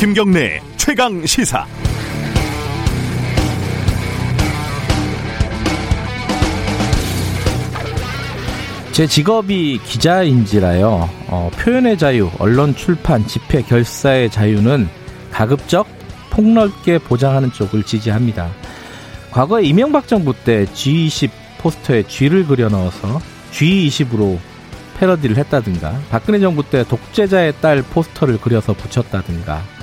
김경래 최강 시사. 제 직업이 기자인지라요. 어, 표현의 자유, 언론 출판, 집회, 결사의 자유는 가급적 폭넓게 보장하는 쪽을 지지합니다. 과거에 이명박 정부 때 G20 포스터에 G를 그려 넣어서 G20으로 패러디를 했다든가 박근혜 정부 때 독재자의 딸 포스터를 그려서 붙였다든가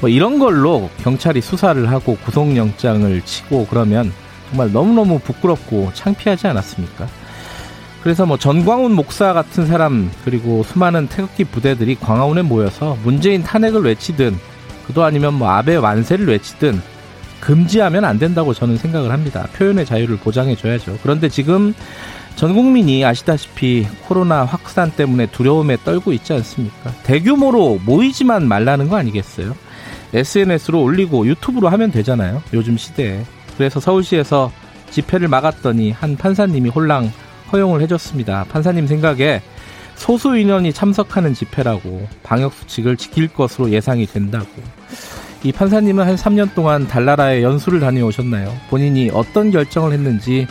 뭐 이런 걸로 경찰이 수사를 하고 구속영장을 치고 그러면 정말 너무너무 부끄럽고 창피하지 않았습니까? 그래서 뭐 전광훈 목사 같은 사람 그리고 수많은 태극기 부대들이 광화문에 모여서 문재인 탄핵을 외치든 그도 아니면 뭐 아베 완세를 외치든 금지하면 안 된다고 저는 생각을 합니다. 표현의 자유를 보장해 줘야죠. 그런데 지금 전 국민이 아시다시피 코로나 확산 때문에 두려움에 떨고 있지 않습니까? 대규모로 모이지만 말라는 거 아니겠어요? SNS로 올리고 유튜브로 하면 되잖아요. 요즘 시대에. 그래서 서울시에서 집회를 막았더니 한 판사님이 홀랑 허용을 해줬습니다. 판사님 생각에 소수 인원이 참석하는 집회라고 방역 수칙을 지킬 것으로 예상이 된다고. 이 판사님은 한 3년 동안 달나라에 연수를 다녀오셨나요? 본인이 어떤 결정을 했는지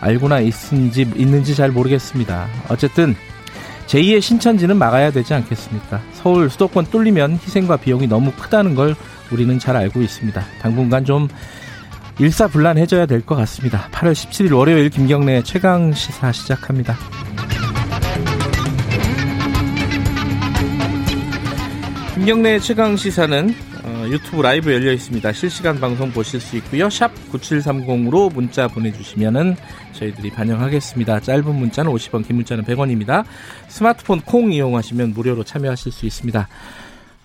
알고나 있는지 있는지 잘 모르겠습니다. 어쨌든 제2의 신천지는 막아야 되지 않겠습니까? 서울 수도권 뚫리면 희생과 비용이 너무 크다는 걸 우리는 잘 알고 있습니다. 당분간 좀 일사불란해져야 될 것 같습니다. 8월 17일 월요일 김경래 최강 시사 시작합니다. 김경래 최강 시사는 어, 유튜브 라이브 열려 있습니다. 실시간 방송 보실 수 있고요. 샵 9730으로 문자 보내주시면은 저희들이 반영하겠습니다. 짧은 문자는 50원, 긴 문자는 100원입니다. 스마트폰 콩 이용하시면 무료로 참여하실 수 있습니다.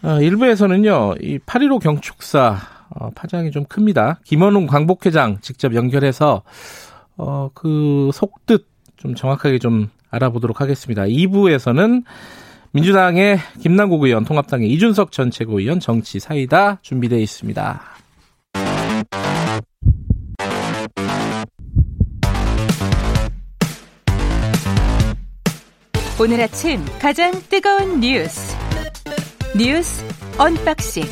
어, 일부에서는요, 이 8.15 경축사 어, 파장이 좀 큽니다. 김원웅 광복회장 직접 연결해서 어, 그 속뜻 좀 정확하게 좀 알아보도록 하겠습니다. 2부에서는 민주당의 김남국 의원, 통합당의 이준석 전 최고위원 정치 사이다 준비되어 있습니다. 오늘 아침 가장 뜨거운 뉴스 뉴스 언박싱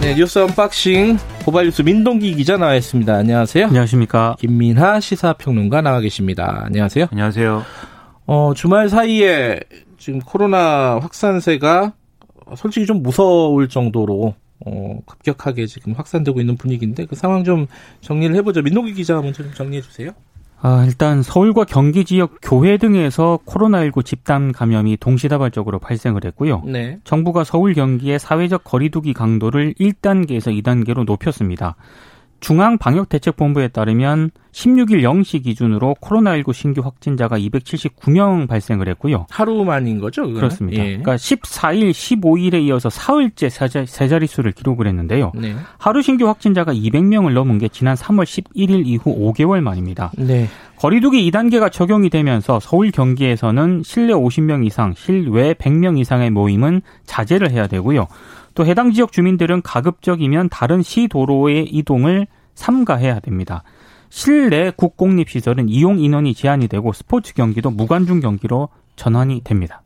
네, 뉴스 언박싱 고발뉴스 민동기 기자 나와 있습니다. 안녕하세요. 안녕하십니까. 김민하 시사평론가 나와 계십니다. 안녕하세요. 안녕하세요. 어, 주말 사이에 지금 코로나 확산세가 솔직히 좀 무서울 정도로 어, 급격하게 지금 확산되고 있는 분위기인데 그 상황 좀 정리를 해보죠. 민동기 기자 먼저 좀 정리해 주세요. 아, 일단 서울과 경기 지역 교회 등에서 코로나19 집단 감염이 동시다발적으로 발생을 했고요. 네. 정부가 서울 경기의 사회적 거리두기 강도를 1단계에서 2단계로 높였습니다. 중앙방역대책본부에 따르면 16일 0시 기준으로 코로나19 신규 확진자가 279명 발생을 했고요. 하루 만인 거죠? 그거는? 그렇습니다. 예. 그러니까 14일, 15일에 이어서 사흘째 세 자릿수를 기록을 했는데요. 네. 하루 신규 확진자가 200명을 넘은 게 지난 3월 11일 이후 5개월 만입니다. 네. 거리두기 2단계가 적용이 되면서 서울 경기에서는 실내 50명 이상, 실외 100명 이상의 모임은 자제를 해야 되고요. 또 해당 지역 주민들은 가급적이면 다른 시 도로의 이동을 삼가해야 됩니다. 실내 국공립 시설은 이용 인원이 제한이 되고 스포츠 경기도 무관중 경기로 전환이 됩니다.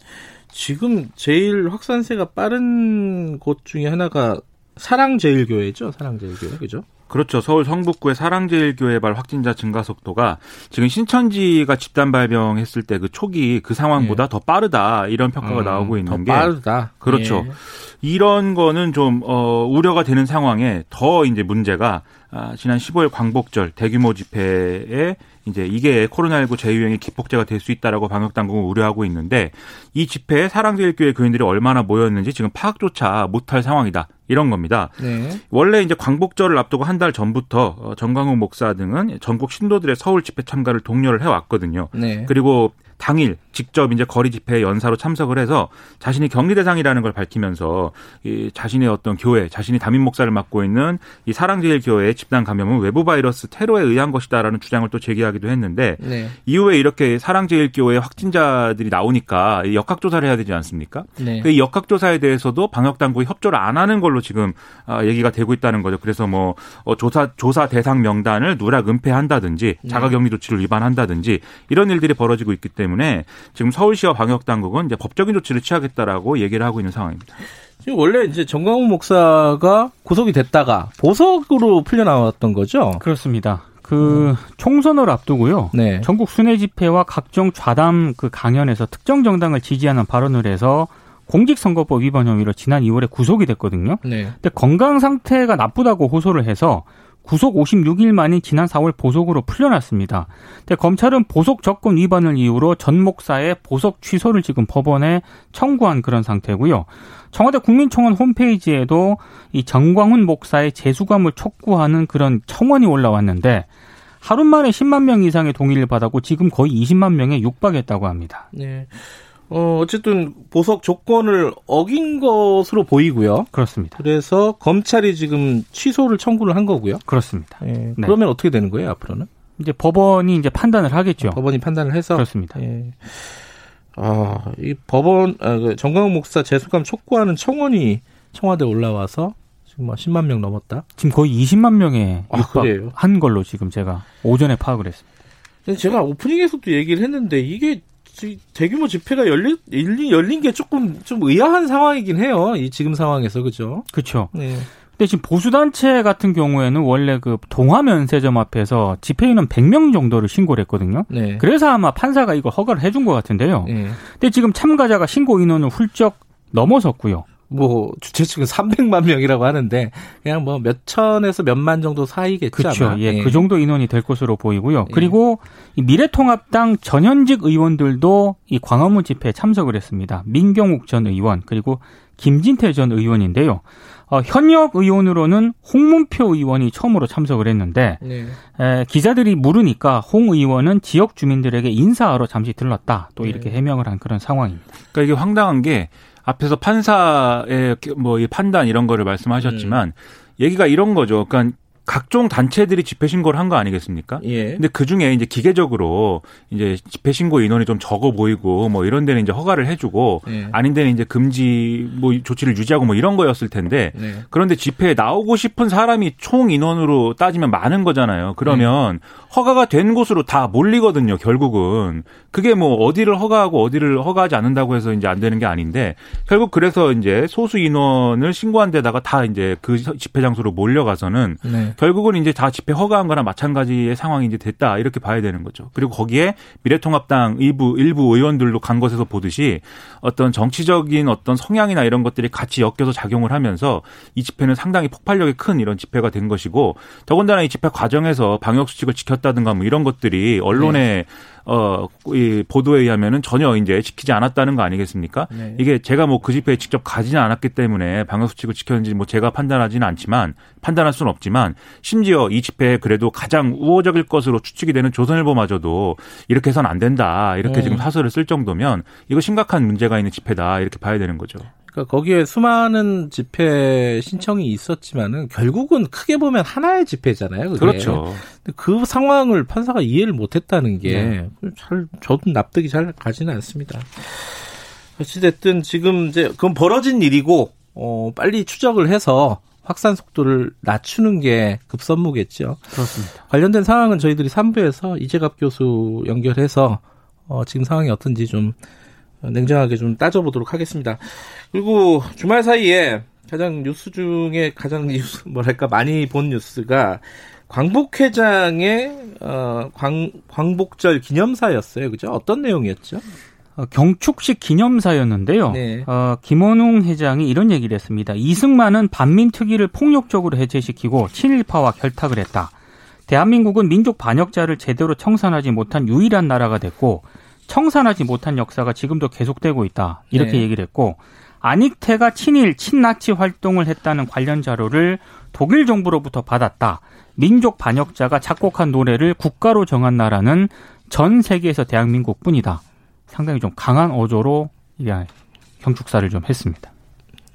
지금 제일 확산세가 빠른 곳 중에 하나가 사랑제일교회죠. 사랑제일교회 그죠? 그렇죠. 서울 성북구의 사랑제일교회 발 확진자 증가 속도가 지금 신천지가 집단 발병했을 때 그 초기 그 상황보다 예. 더 빠르다 이런 평가가 음, 나오고 있는 게 빠르다. 그렇죠. 예. 이런 거는 좀 어, 우려가 되는 상황에 더 이제 문제가 아, 지난 15일 광복절 대규모 집회에 이제 이게 코로나19 재유행의 기폭제가 될 수 있다라고 방역 당국은 우려하고 있는데 이 집회에 사랑제일교회 교인들이 얼마나 모였는지 지금 파악조차 못할 상황이다. 이런 겁니다. 네. 원래 이제 광복절을 앞두고 한 달 전부터 어, 정광훈 목사 등은 전국 신도들의 서울 집회 참가를 독려를 해왔거든요. 네. 그리고 당일 직접 이제 거리 집회 연사로 참석을 해서 자신이 격리 대상이라는 걸 밝히면서 이 자신의 어떤 교회, 자신이 담임 목사를 맡고 있는 이 사랑제일교회의 집단 감염은 외부 바이러스 테러에 의한 것이다라는 주장을 또 제기하기도 했는데 네. 이후에 이렇게 사랑제일교회 확진자들이 나오니까 역학조사를 해야 되지 않습니까? 네. 그 역학조사에 대해서도 방역 당국이 협조를 안 하는 걸로 지금 아, 얘기가 되고 있다는 거죠. 그래서 뭐 어, 조사 조사 대상 명단을 누락 은폐한다든지 네. 자가격리 조치를 위반한다든지 이런 일들이 벌어지고 있기 때문에 지금 서울시와 방역 당국은 이제 법적인 조치를 취하겠다라고 얘기를 하고 있는 상황입니다. 지금 원래 이제 정광훈 목사가 구속이 됐다가 보석으로 풀려 나왔던 거죠? 그렇습니다. 그 총선을 앞두고요. 네. 전국 순회 집회와 각종 좌담 그 강연에서 특정 정당을 지지하는 발언을 해서 공직선거법 위반 혐의로 지난 2월에 구속이 됐거든요. 네. 근데 건강 상태가 나쁘다고 호소를 해서 구속 56일 만인 지난 4월 보석으로 풀려났습니다. 근데 검찰은 보석 접근 위반을 이유로 전 목사의 보석 취소를 지금 법원에 청구한 그런 상태고요. 청와대 국민청원 홈페이지에도 이 정광훈 목사의 재수감을 촉구하는 그런 청원이 올라왔는데 하루 만에 10만 명 이상의 동의를 받았고 지금 거의 20만 명에 육박했다고 합니다. 네. 어, 어쨌든 보석 조건을 어긴 것으로 보이고요. 그렇습니다. 그래서 검찰이 지금 취소를 청구를 한 거고요. 그렇습니다. 예. 네. 그러면 어떻게 되는 거예요, 앞으로는? 이제 법원이 이제 판단을 하겠죠. 법원이 판단을 해서 그렇습니다. 예. 아, 이 법원 아, 그 정광훈 목사 재수감 촉구하는 청원이 청와대 에 올라와서 지금 뭐 10만 명 넘었다. 지금 거의 20만 명에 아? 육박한 걸로 지금 제가 오전에 파악을 했습니다. 제가 오프닝에서도 얘기를 했는데 이게 지- 대규모 집회가 열린 열린, 열린 게 조금 좀 의아한 상황이긴 해요. 이 지금 상황에서 그죠? 그렇죠. 네. 근데 지금 보수단체 같은 경우에는 원래 그 동화면세점 앞에서 집회인원 100명 정도를 신고를 했거든요. 네. 그래서 아마 판사가 이걸 허가를 해준 것 같은데요. 네. 근데 지금 참가자가 신고 인원을 훌쩍 넘어섰고요. 뭐 주최 측은 300만 명이라고 하는데 그냥 뭐 몇 천에서 몇만 정도 사이겠죠. 그렇죠. 아마. 예, 예. 그 정도 인원이 될 것으로 보이고요. 예. 그리고 이 미래통합당 전현직 의원들도 이 광화문 집회에 참석을 했습니다. 민경욱 전 의원 그리고 김진태 전 의원인데요. 어, 현역 의원으로는 홍문표 의원이 처음으로 참석을 했는데 네. 에, 기자들이 물으니까 홍 의원은 지역 주민들에게 인사하러 잠시 들렀다. 또 이렇게 네. 해명을 한 그런 상황입니다. 그러니까 이게 황당한 게 앞에서 판사의 뭐 이 판단 이런 거를 말씀하셨지만 얘기가 이런 거죠. 그러니까 각종 단체들이 집회 신고를 한 거 아니겠습니까? 예. 근데 그 중에 이제 기계적으로 이제 집회 신고 인원이 좀 적어 보이고 뭐 이런 데는 이제 허가를 해주고 예. 아닌 데는 이제 금지 뭐 조치를 유지하고 뭐 이런 거였을 텐데 네. 그런데 집회에 나오고 싶은 사람이 총 인원으로 따지면 많은 거잖아요. 그러면 허가가 된 곳으로 다 몰리거든요. 결국은 그게 뭐 어디를 허가하고 어디를 허가하지 않는다고 해서 이제 안 되는 게 아닌데 결국 그래서 이제 소수 인원을 신고한 데다가 다 이제 그 집회 장소로 몰려가서는 네. 결국은 이제 다 집회 허가한 거나 마찬가지의 상황이 이제 됐다 이렇게 봐야 되는 거죠. 그리고 거기에 미래통합당 일부 일부 의원들도 간 것에서 보듯이 어떤 정치적인 어떤 성향이나 이런 것들이 같이 엮여서 작용을 하면서 이 집회는 상당히 폭발력이 큰 이런 집회가 된 것이고 더군다나 이 집회 과정에서 방역 수칙을 지켰 다든가 뭐 이런 것들이 언론에 어, 이 보도에 의하면은 전혀 이제 지키지 않았다는 거 아니겠습니까? 네. 이게 제가 뭐 그 집회에 직접 가지는 않았기 때문에 방역 수칙을 지켰는지 뭐 제가 판단하지는 않지만 판단할 수는 없지만 심지어 이 집회에 그래도 가장 우호적일 것으로 추측이 되는 조선일보마저도 이렇게 해서는 안 된다 이렇게 음. 지금 사설을 쓸 정도면 이거 심각한 문제가 있는 집회다 이렇게 봐야 되는 거죠. 그러니까 거기에 수많은 집회 신청이 있었지만은 결국은 크게 보면 하나의 집회잖아요. 그게. 그렇죠. 그 상황을 판사가 이해를 못했다는 게 네. 잘 저도 납득이 잘 가지는 않습니다. 어찌됐든 지금 이제 그건 벌어진 일이고 어 빨리 추적을 해서 확산 속도를 낮추는 게 급선무겠죠. 그렇습니다. 관련된 상황은 저희들이 3부에서 이재갑 교수 연결해서 어, 지금 상황이 어떤지 좀 냉정하게 좀 따져보도록 하겠습니다. 그리고 주말 사이에 가장 뉴스 중에 가장 뉴스 뭐랄까 많이 본 뉴스가 광복 회장의 어, 광, 광복절 기념사였어요. 그죠? 어떤 내용이었죠? 어, 경축식 기념사였는데요. 네. 어, 김원웅 회장이 이런 얘기를 했습니다. 이승만은 반민특위를 폭력적으로 해체시키고 친일파와 결탁을 했다. 대한민국은 민족 반역자를 제대로 청산하지 못한 유일한 나라가 됐고 청산하지 못한 역사가 지금도 계속되고 있다. 이렇게 네. 얘기를 했고 안익태가 친일, 친나치 활동을 했다는 관련 자료를 독일 정부로부터 받았다. 민족 반역자가 작곡한 노래를 국가로 정한 나라는 전 세계에서 대한민국뿐이다. 상당히 좀 강한 어조로 이 경축사를 좀 했습니다.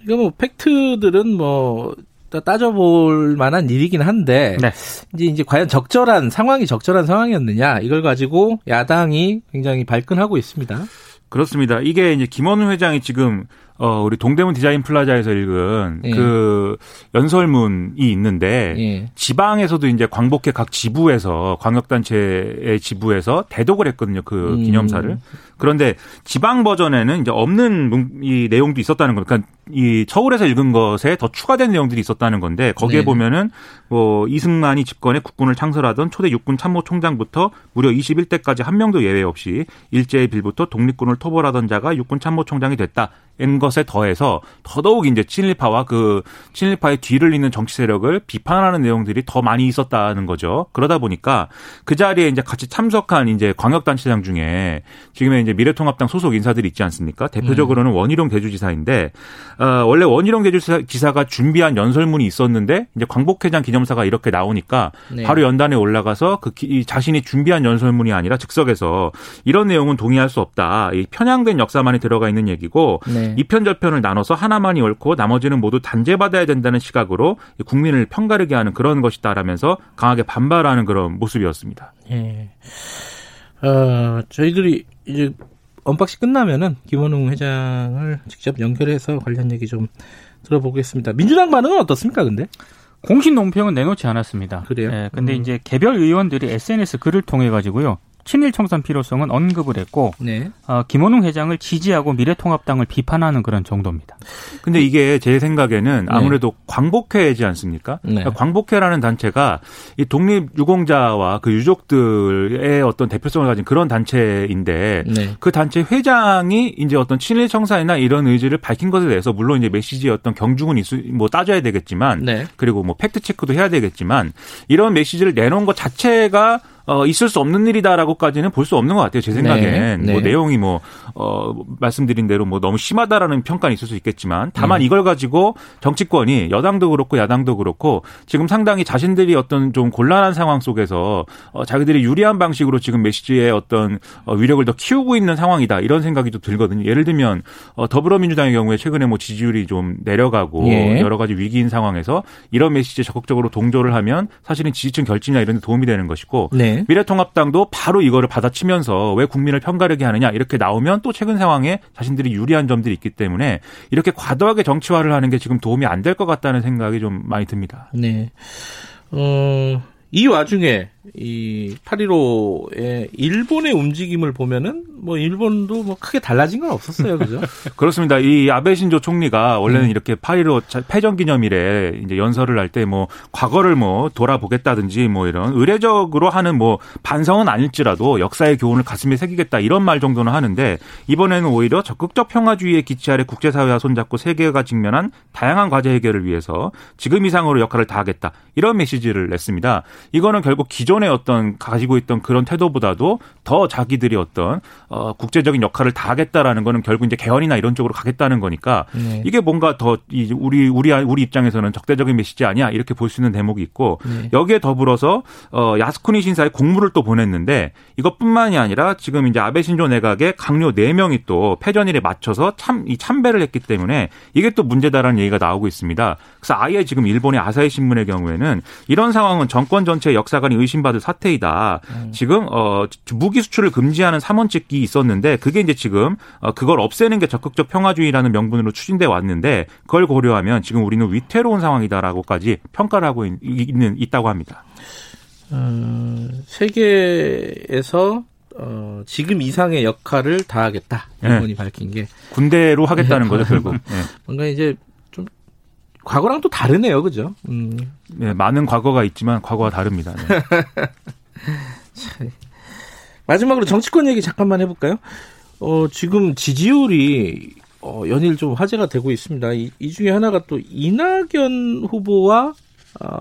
이거 뭐 팩트들은 뭐 따- 따져볼 만한 일이긴 한데 네. 이제 이제 과연 적절한 상황이 적절한 상황이었느냐 이걸 가지고 야당이 굉장히 발끈하고 있습니다. 그렇습니다. 이게 이제 김원우 회장이 지금 어, 우리 동대문 디자인 플라자에서 읽은 예. 그 연설문이 있는데 예. 지방에서도 이제 광복회 각 지부에서 광역단체의 지부에서 대독을 했거든요. 그 음. 기념사를. 그런데 지방 버전에는 이제 없는 문- 이 내용도 있었다는 겁니다. 그러니까 이 서울에서 읽은 것에 더 추가된 내용들이 있었다는 건데 거기에 네. 보면은 뭐 이승만이 집권해 국군을 창설하던 초대 육군 참모총장부터 무려 21대까지 한 명도 예외 없이 일제의 빌부터 독립군을 토벌하던 자가 육군 참모총장이 됐다. 인것 에 더해서 더더욱 이제 친일파와 그 친일파의 뒤를 잇는 정치 세력을 비판하는 내용들이 더 많이 있었다는 거죠. 그러다 보니까 그 자리에 이제 같이 참석한 이제 광역단체장 중에 지금의 이제 미래통합당 소속 인사들이 있지 않습니까? 대표적으로는 원희룡 대주지사인데 어, 원래 원희룡 대주지사가 준비한 연설문이 있었는데 이제 광복회장 기념사가 이렇게 나오니까 네. 바로 연단에 올라가서 그 기- 이 자신이 준비한 연설문이 아니라 즉석에서 이런 내용은 동의할 수 없다. 이 편향된 역사만이 들어가 있는 얘기고 네. 이 편 저편을 나눠서 하나만이 옳고 나머지는 모두 단죄받아야 된다는 시각으로 이 국민을 편가르게 하는 그런 것이다라면서 강하게 반발하는 그런 모습이었습니다. 예. 어, 저희들이 이제 unboxing 끝나면은 김원웅 회장을 직접 연결해서 관련 얘기 좀 들어보겠습니다. 민주당 반응은 어떻습니까, 근데? 공식 논평은 내놓지 않았습니다. 그래요? 예, 근데 음. 이제 개별 의원들이 SNS 글을 통해 가지고요. 친일 청산 필요성은 언급을 했고 네. 어, 김원웅 회장을 지지하고 미래통합당을 비판하는 그런 정도입니다. 근데 이게 제 생각에는 아무래도 광복회지 않습니까? 네. 그러니까 광복회라는 단체가 이 독립 유공자와 그 유족들의 어떤 대표성을 가진 그런 단체인데 네. 그 단체 회장이 이제 어떤 친일 청산이나 이런 의지를 밝힌 것에 대해서 물론 이제 메시지의 어떤 경중은 있을 뭐 따져야 되겠지만 네. 그리고 뭐 팩트 체크도 해야 되겠지만 이런 메시지를 내놓은 것 자체가 어, 있을 수 없는 일이다라고까지는 볼 수 없는 것 같아요. 제 생각엔. 네, 뭐 네. 내용이 뭐, 어, 말씀드린 대로 뭐 너무 심하다라는 평가는 있을 수 있겠지만 음. 다만 이걸 가지고 정치권이 여당도 그렇고 야당도 그렇고 지금 상당히 자신들이 어떤 좀 곤란한 상황 속에서 어, 자기들이 유리한 방식으로 지금 메시지의 어떤 어, 위력을 더 키우고 있는 상황이다. 이런 생각이 좀 들거든요. 예를 들면 어, 더불어민주당의 경우에 최근에 뭐 지지율이 좀 내려가고 예. 여러 가지 위기인 상황에서 이런 메시지에 적극적으로 동조를 하면 사실은 지지층 결집이나 이런 데 도움이 되는 것이고 네. 미래통합당도 바로 이거를 받아치면서 왜 국민을 편가르게 하느냐 이렇게 나오면 또 최근 상황에 자신들이 유리한 점들이 있기 때문에 이렇게 과도하게 정치화를 하는 게 지금 도움이 안 될 것 같다는 생각이 좀 많이 듭니다. 네. 어, 이 와중에 이 8.15의 일본의 움직임을 보면은 뭐 일본도 뭐 크게 달라진 건 없었어요. 그죠? 그렇습니다. 이 아베 신조 총리가 원래는 음. 이렇게 8.15 패전 기념일에 이제 연설을 할 때 뭐 과거를 뭐 돌아보겠다든지 뭐 이런 의례적으로 하는 뭐 반성은 아닐지라도 역사의 교훈을 가슴에 새기겠다 이런 말 정도는 하는데 이번에는 오히려 적극적 평화주의의 기치 아래 국제사회와 손잡고 세계가 직면한 다양한 과제 해결을 위해서 지금 이상으로 역할을 다하겠다 이런 메시지를 냈습니다. 이거는 결국 기존 의 어떤 가지고 있던 그런 태도보다도 더 자기들이 어떤 어 국제적인 역할을 다하겠다라는 거는 결국 이제 개헌이나 이런 쪽으로 가겠다는 거니까 네. 이게 뭔가 더이 우리 우리 우리 입장에서는 적대적인 메시지 아니야 이렇게 볼 수 있는 대목이 있고 네. 여기에 더불어서 어 야스쿠니 신사에 공문을 또 보냈는데 이것뿐만이 아니라 지금 이제 아베 신조 내각의 강요 4 명이 또 패전일에 맞춰서 참 이 참배를 했기 때문에 이게 또 문제다라는 얘기가 나오고 있습니다. 그래서 아예 지금 일본의 아사히 신문의 경우에는 이런 상황은 정권 전체의 역사관이 의심 받을 사태이다. 지금 어 무기 수출을 금지하는 삼원칙이 있었는데 그게 이제 지금 어 그걸 없애는 게 적극적 평화주의라는 명분으로 추진돼 왔는데 그걸 고려하면 지금 우리는 위태로운 상황이다라고까지 평가를 하고 있- 있는 있다고 합니다. 어, 세계에서 어, 지금 이상의 역할을 다하겠다. 네. 일본이 밝힌 게 군대로 하겠다는 거죠 결국. 네. 뭔가 이제 좀 과거랑 또 다르네요, 그죠? 음, 네, 많은 과거가 있지만 과거와 다릅니다. 네. 마지막으로 정치권 얘기 잠깐만 해볼까요? 어, 지금 지지율이 어, 연일 좀 화제가 되고 있습니다. 이, 이 중에 하나가 또 이낙연 후보와 어,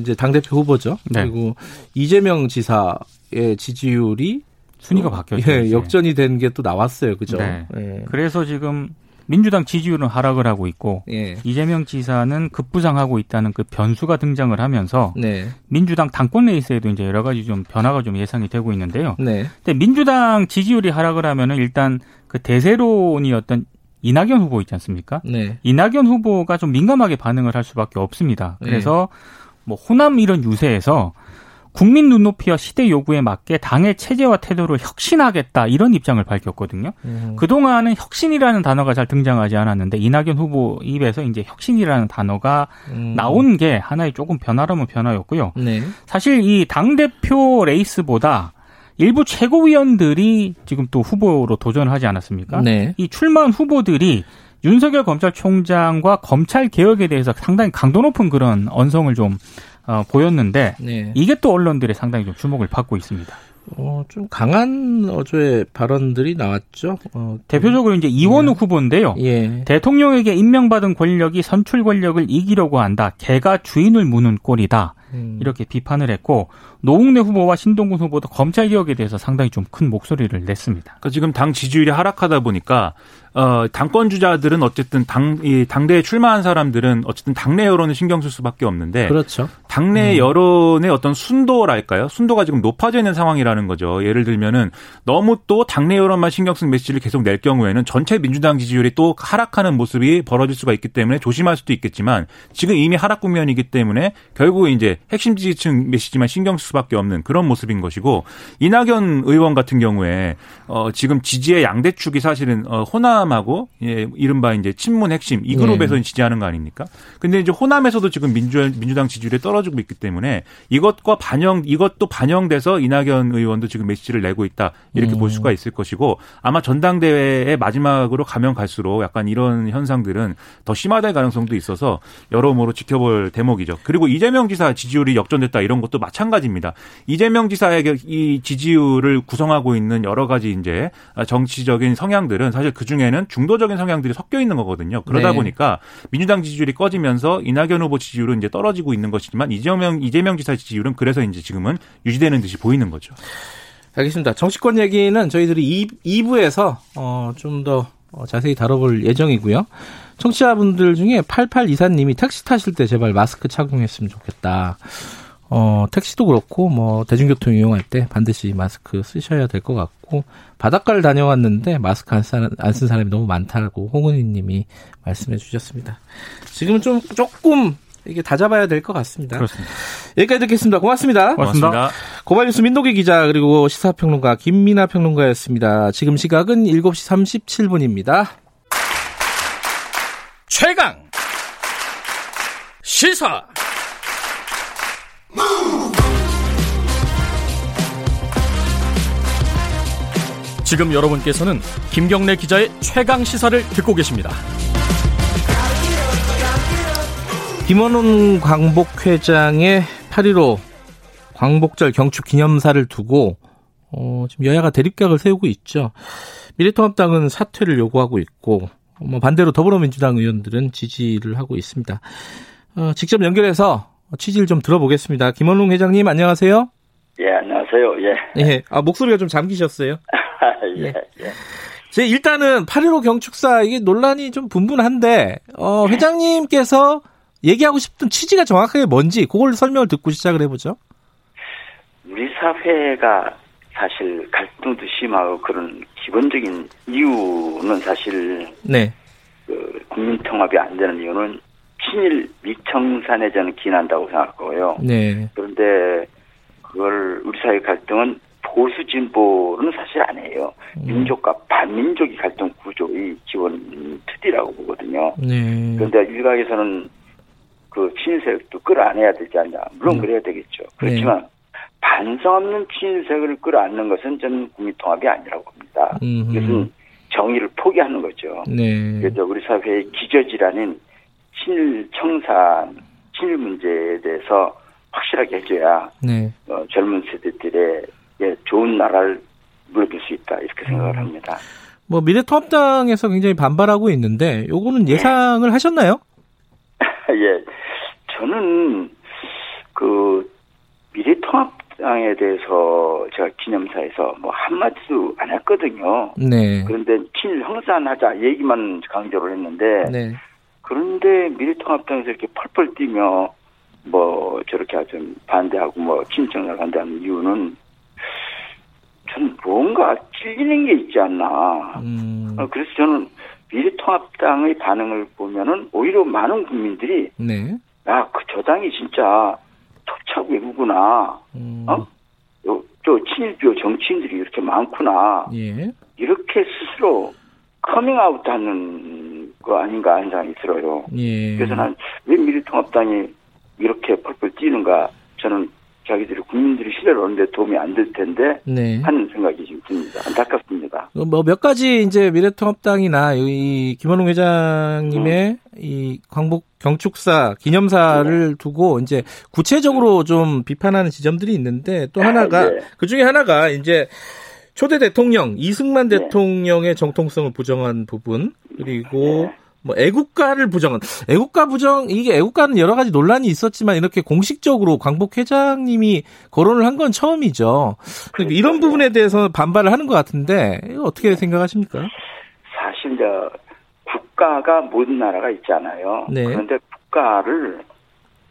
이제 당 대표 후보죠. 네. 그리고 이재명 지사의 지지율이 순위가 바뀌었죠. 예. 역전이 된 게 또 나왔어요. 그죠? 네. 예. 그래서 지금 민주당 지지율은 하락을 하고 있고 예. 이재명 지사는 급부상하고 있다는 그 변수가 등장을 하면서 네. 민주당 당권 레이스에도 이제 여러 가지 좀 변화가 좀 예상이 되고 있는데요. 네. 근데 민주당 지지율이 하락을 하면은 일단 그 대세론이었던 이낙연 후보 있지 않습니까? 네. 이낙연 후보가 좀 민감하게 반응을 할 수밖에 없습니다. 네. 그래서 뭐 호남 이런 유세에서 국민 눈높이와 시대 요구에 맞게 당의 체제와 태도를 혁신하겠다 이런 입장을 밝혔거든요. 음. 그동안은 혁신이라는 단어가 잘 등장하지 않았는데 이낙연 후보 입에서 이제 혁신이라는 단어가 음. 나온 게 하나의 조금 변화라면 변화였고요. 네. 사실 이 당 대표 레이스보다 일부 최고위원들이 지금 또 후보로 도전하지 않았습니까? 네. 이 출마한 후보들이 윤석열 검찰총장과 검찰 개혁에 대해서 상당히 강도 높은 그런 언성을 좀 어, 보였는데 네. 이게 또 언론들의 상당히 좀 주목을 받고 있습니다. 어, 좀 강한 어조의 발언들이 나왔죠. 어, 대표적으로 이제 이원우 예. 후보인데요. 예. 대통령에게 임명받은 권력이 선출 권력을 이기려고 한다. 개가 주인을 무는 꼴이다. 음. 이렇게 비판을 했고 노웅래 후보와 신동근 후보도 검찰 개혁에 대해서 상당히 좀 큰 목소리를 냈습니다. 그러니까 지금 당 지지율이 하락하다 보니까 어, 당권 주자들은 어쨌든 당, 이 당대에 출마한 사람들은 어쨌든 당내 여론을 신경 쓸 수밖에 없는데. 그렇죠. 당내 음. 여론의 어떤 순도랄까요? 순도가 지금 높아져 있는 상황이라는 거죠. 예를 들면은 너무 또 당내 여론만 신경 쓴 메시지를 계속 낼 경우에는 전체 민주당 지지율이 또 하락하는 모습이 벌어질 수가 있기 때문에 조심할 수도 있겠지만 지금 이미 하락 국면이기 때문에 결국 이제 핵심 지지층 메시지만 신경 쓸 수밖에 없는 그런 모습인 것이고 이낙연 의원 같은 경우에 어, 지금 지지의 양대 축이 사실은 어, 호남 호남하고 예, 이른바 이제 친문 핵심 이 그룹에서 네. 지지하는 거 아닙니까? 근데 이제 호남에서도 지금 민주 민주당 지지율이 떨어지고 있기 때문에 이것과 반영 이것도 반영돼서 이낙연 의원도 지금 메시지를 내고 있다 이렇게 음. 볼 수가 있을 것이고 아마 전당대회의 마지막으로 가면 갈수록 약간 이런 현상들은 더 심화될 가능성도 있어서 여러모로 지켜볼 대목이죠. 그리고 이재명 지사 지지율이 역전됐다 이런 것도 마찬가지입니다. 이재명 지사의 이 지지율을 구성하고 있는 여러 가지 이제 정치적인 성향들은 사실 그 중에 경우에는 중도적인 성향들이 섞여 있는 거거든요. 그러다 네. 보니까 민주당 지지율이 꺼지면서 이낙연 후보 지지율은 이제 떨어지고 있는 것이지만 이재명 이재명 지사 지지율은 그래서 이제 지금은 유지되는 듯이 보이는 거죠. 알겠습니다. 정치권 얘기는 저희들이 2, 부에서 어, 좀더 어, 자세히 다뤄볼 예정이고요. 청취자분들 중에 8824님이 택시 타실 때 제발 마스크 착용했으면 좋겠다. 어, 택시도 그렇고, 뭐, 대중교통 이용할 때 반드시 마스크 쓰셔야 될 것 같고, 바닷가를 다녀왔는데 마스크 안, 쓴 사람이 너무 많다고 홍은희 님이 말씀해 주셨습니다. 지금은 좀, 조금, 이게 다 잡아야 될 것 같습니다. 그렇습니다. 여기까지 듣겠습니다. 고맙습니다. 고맙습니다. 고발뉴스 민동기 기자, 그리고 시사평론가 김민아 평론가였습니다. 지금 시각은 7시 37분입니다. 최강! 시사! 지금 여러분께서는 김경래 기자의 최강 시사를 듣고 계십니다. 김원훈 광복회장의 8.15 광복절 경축 기념사를 두고 어, 지금 여야가 대립각을 세우고 있죠. 미래통합당은 사퇴를 요구하고 있고 뭐 반대로 더불어민주당 의원들은 지지를 하고 있습니다. 어, 직접 연결해서 취지를 좀 들어보겠습니다. 김원웅 회장님 안녕하세요. 예, 안녕하세요. 예. 예. 아, 목소리가 좀 잠기셨어요. 예, 예. 제 일단은 8.15 경축사 이게 논란이 좀 분분한데 어, 회장님께서 얘기하고 싶은 취지가 정확하게 뭔지 그걸 설명을 듣고 시작을 해보죠. 우리 사회가 사실 갈등도 심하고 그런 기본적인 이유는 사실 네. 그 국민 통합이 안 되는 이유는 친일 미청산에 저는 기인한다고 생각하고요. 네. 그런데 그걸 우리 사회 갈등은 보수 진보는 사실 아니에요. 음. 민족과 반민족이 갈등 구조의 기본 틀이라고 보거든요. 네. 그런데 일각에서는 그 친일세력도 끌어안아야 되지 않냐. 물론 음. 그래야 되겠죠. 그렇지만 네. 반성 없는 친일세력을 끌어안는 것은 저는 국민통합이 아니라고 봅니다. 음. 이것은 정의를 포기하는 거죠. 네. 그래서 우리 사회의 기저질환인 친일 청산, 친일 문제에 대해서 확실하게 해줘야 네. 어, 젊은 세대들의 예, 좋은 나라를 물어줄 수 있다 이렇게 생각을 음. 합니다. 뭐 미래통합당에서 굉장히 반발하고 있는데 요거는 네. 예상을 네. 하셨나요? 예, 저는 그 미래통합당에 대해서 제가 기념사에서 뭐 한마디도 안 했거든요. 네. 그런데 친일 형산하자 얘기만 강조를 했는데 네. 그런데 미래통합당에서 이렇게 펄펄 뛰며 뭐 저렇게 아주 반대하고 뭐 친정을 반대하는 이유는 저는 뭔가 찔리는 게 있지 않나. 음. 어, 그래서 저는 미래통합당의 반응을 보면은 오히려 많은 국민들이 네. 야 그 저 당이 진짜 집착 외구구나. 음. 어? 또 친일교 정치인들이 이렇게 많구나. 예. 이렇게 스스로 커밍아웃하는 거 아닌가 하는 생각이 들어요. 예. 그래서 난 왜 미래통합당이 이렇게 펄펄 뛰는가 저는 자기들이 국민들이 신뢰를 얻는데 도움이 안 될 텐데 네. 하는 생각이 지금 듭니다. 안타깝습니다. 어, 뭐몇 가지 이제 미래통합당이나 이 김원웅 회장님의 음. 이 광복 경축사 기념사를 네. 두고 이제 구체적으로 좀 비판하는 지점들이 있는데 또 하나가 네. 그 중에 하나가 이제 초대 대통령 이승만 네. 대통령의 정통성을 부정한 부분 그리고 네. 뭐 애국가를 부정한 애국가 부정 이게 애국가는 여러 가지 논란이 있었지만 이렇게 공식적으로 광복 회장님이 거론을 한 건 처음이죠. 그러니까 이런 부분에 대해서 반발을 하는 것 같은데 어떻게 생각하십니까? 사실 저 국가가 모든 나라가 있잖아요. 네. 그런데 국가를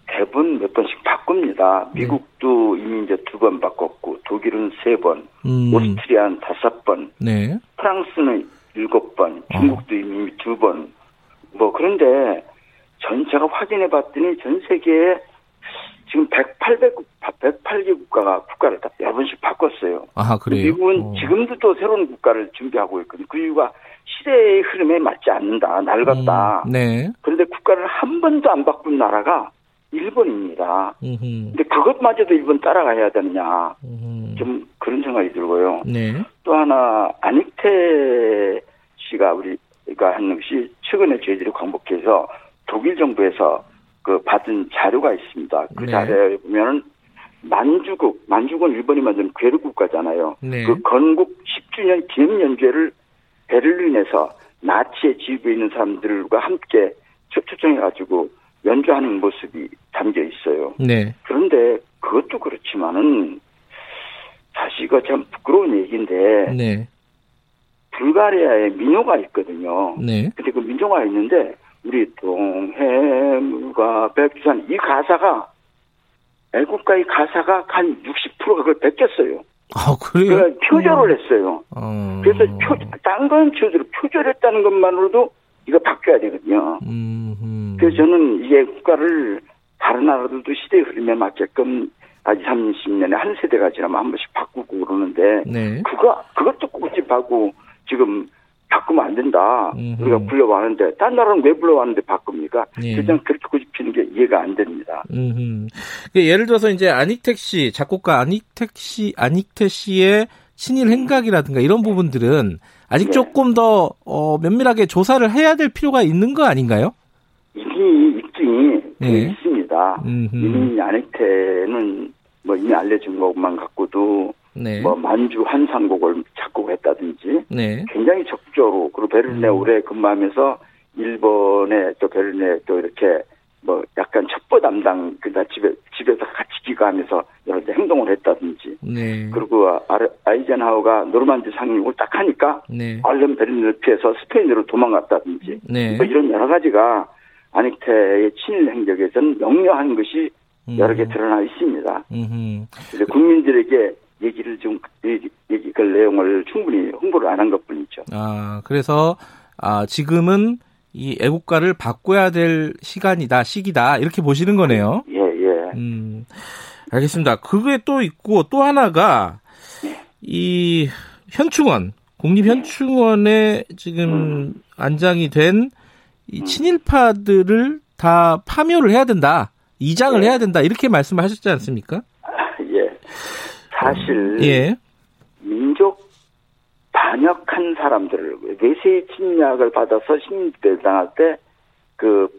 대부분 몇 번씩 바꿉니다. 네. 미국도 네. 이미 이제 두 번 바꿨고 독일은 세 번, 음. 오스트리아는 다섯 번, 네. 프랑스는 일곱 번, 중국도 어. 이미 두 번, 뭐 그런데 전체가 확인해 봤더니 전 세계에 지금 108개, 108개 국가가 국가를 다 여러 번씩 바꿨어요. 아, 그래요? 미국은 어. 지금도 또 새로운 국가를 준비하고 있거든요. 그 이유가 시대의 흐름에 맞지 않는다, 낡았다. 음, 네. 그런데 국가를 한 번도 안 바꾼 나라가 일본입니다. 음흠. 근데 그것마저도 일본 따라가야 되느냐. 음흠. 좀 그런 생각이 들고요. 네. 또 하나, 안익태 씨가 우리 가 하는 것이 최근에 저희들이 광복해서 독일 정부에서 그 받은 자료가 있습니다. 그 네. 자료에 보면은 만주국, 만주국은 일본이 만든 괴뢰 국가잖아요. 네. 그 건국 10주년 기념 연주회를 베를린에서 나치의 지휘부에 있는 사람들과 함께 초청해가지고 연주하는 모습이 담겨 있어요. 네. 그런데 그것도 그렇지만은 사실 이거 참 부끄러운 얘기인데 네. 불가리아에 민요가 있거든요. 네. 근데 그 민요가 있는데 우리 동해물과 백두산 이 가사가 애국가의 가사가 한 60%가 그걸 뺏겼어요. 아, 그래요? 그러니까 표절을 음. 했어요. 어... 그래서 표, 딴건 표절, 표절했다는 것만으로도 이거 바뀌어야 되거든요. 음흠. 그래서 저는 이게 국가를 다른 나라들도 시대의 흐름에 맞게끔 아, 2, 30년에 한 세대가 지나면 한 번씩 바꾸고 그러는데, 네. 그거, 그것도 꾸집하고 지금 바꾸면 안 된다. 음흠. 우리가 불러왔는데, 딴 나라는 왜 불러왔는데 바꿉니까? 예. 그냥 그렇게 고집히는 게 이해가 안 됩니다. 음흠. 그 예를 들어서 이제 안익택 씨, 작곡가 안익택 씨, 안익태 씨의 친일 행각이라든가 이런 부분들은 아직 네. 조금 더 어, 면밀하게 조사를 해야 될 필요가 있는 거 아닌가요? 이미 입증이 네. 있습니다. 음흠. 이미 안익태는 뭐 이미 알려진 것만 갖고도 네. 뭐 만주 환상곡을 작곡했다든지 네. 굉장히 적극적으로 그리고 베를린에 음. 오래 근무하면서 일본에 또 베를린에 또 이렇게 뭐 약간 첩보 담당 그다 집에 집에서 같이 기가하면서 여러 데 행동을 했다든지 네. 그리고 아이젠하우가 노르만디 상륙을 딱 하니까 네. 얼른 베를린을 피해서 스페인으로 도망갔다든지 네. 뭐 이런 여러 가지가 아닉테의 친일 행적에서는 명료한 것이 여러 개 음. 드러나 있습니다. 그래서 국민들에게 얘기를 좀 얘기, 얘기 그 내용을 충분히 홍보를 안 한 것뿐이죠. 아 그래서 아 지금은 이 애국가를 바꿔야 될 시간이다 시기다 이렇게 보시는 거네요. 예 예. 음 알겠습니다. 그게 또 있고 또 하나가 예. 이 현충원 국립현충원에 지금 음. 안장이 된이 음. 친일파들을 다 파묘를 해야 된다. 이장을 예. 해야 된다. 이렇게 말씀을 하셨지 않습니까? 사실 예. 민족 반역한 사람들을 외세 침략을 받아서 식민지배 당할 때 그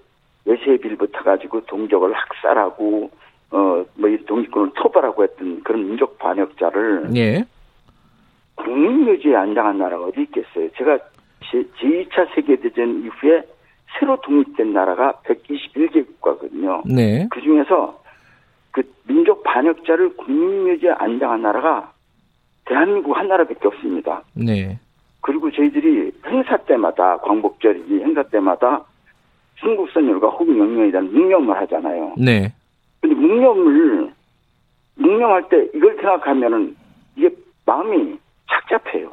외세 빌부터 가지고 동족을 학살하고 어뭐 독립군을 토벌하고 했던 그런 민족 반역자를 예. 국민묘지에 안장한 나라가 어디 있겠어요? 제가 제, 제2차 세계대전 이후에 새로 독립된 나라가 121개 국가거든요. 네. 그 중에서 그 민족 반역자를 국민묘지에 안장한 나라가 대한민국 한 나라밖에 없습니다. 네. 그리고 저희들이 행사 때마다 광복절이지 행사 때마다 순국선열과 혹은 영령에 대한 묵념을 하잖아요. 네. 근데 묵념을 묵념할 때 이걸 생각하면은 이게 마음이 착잡해요.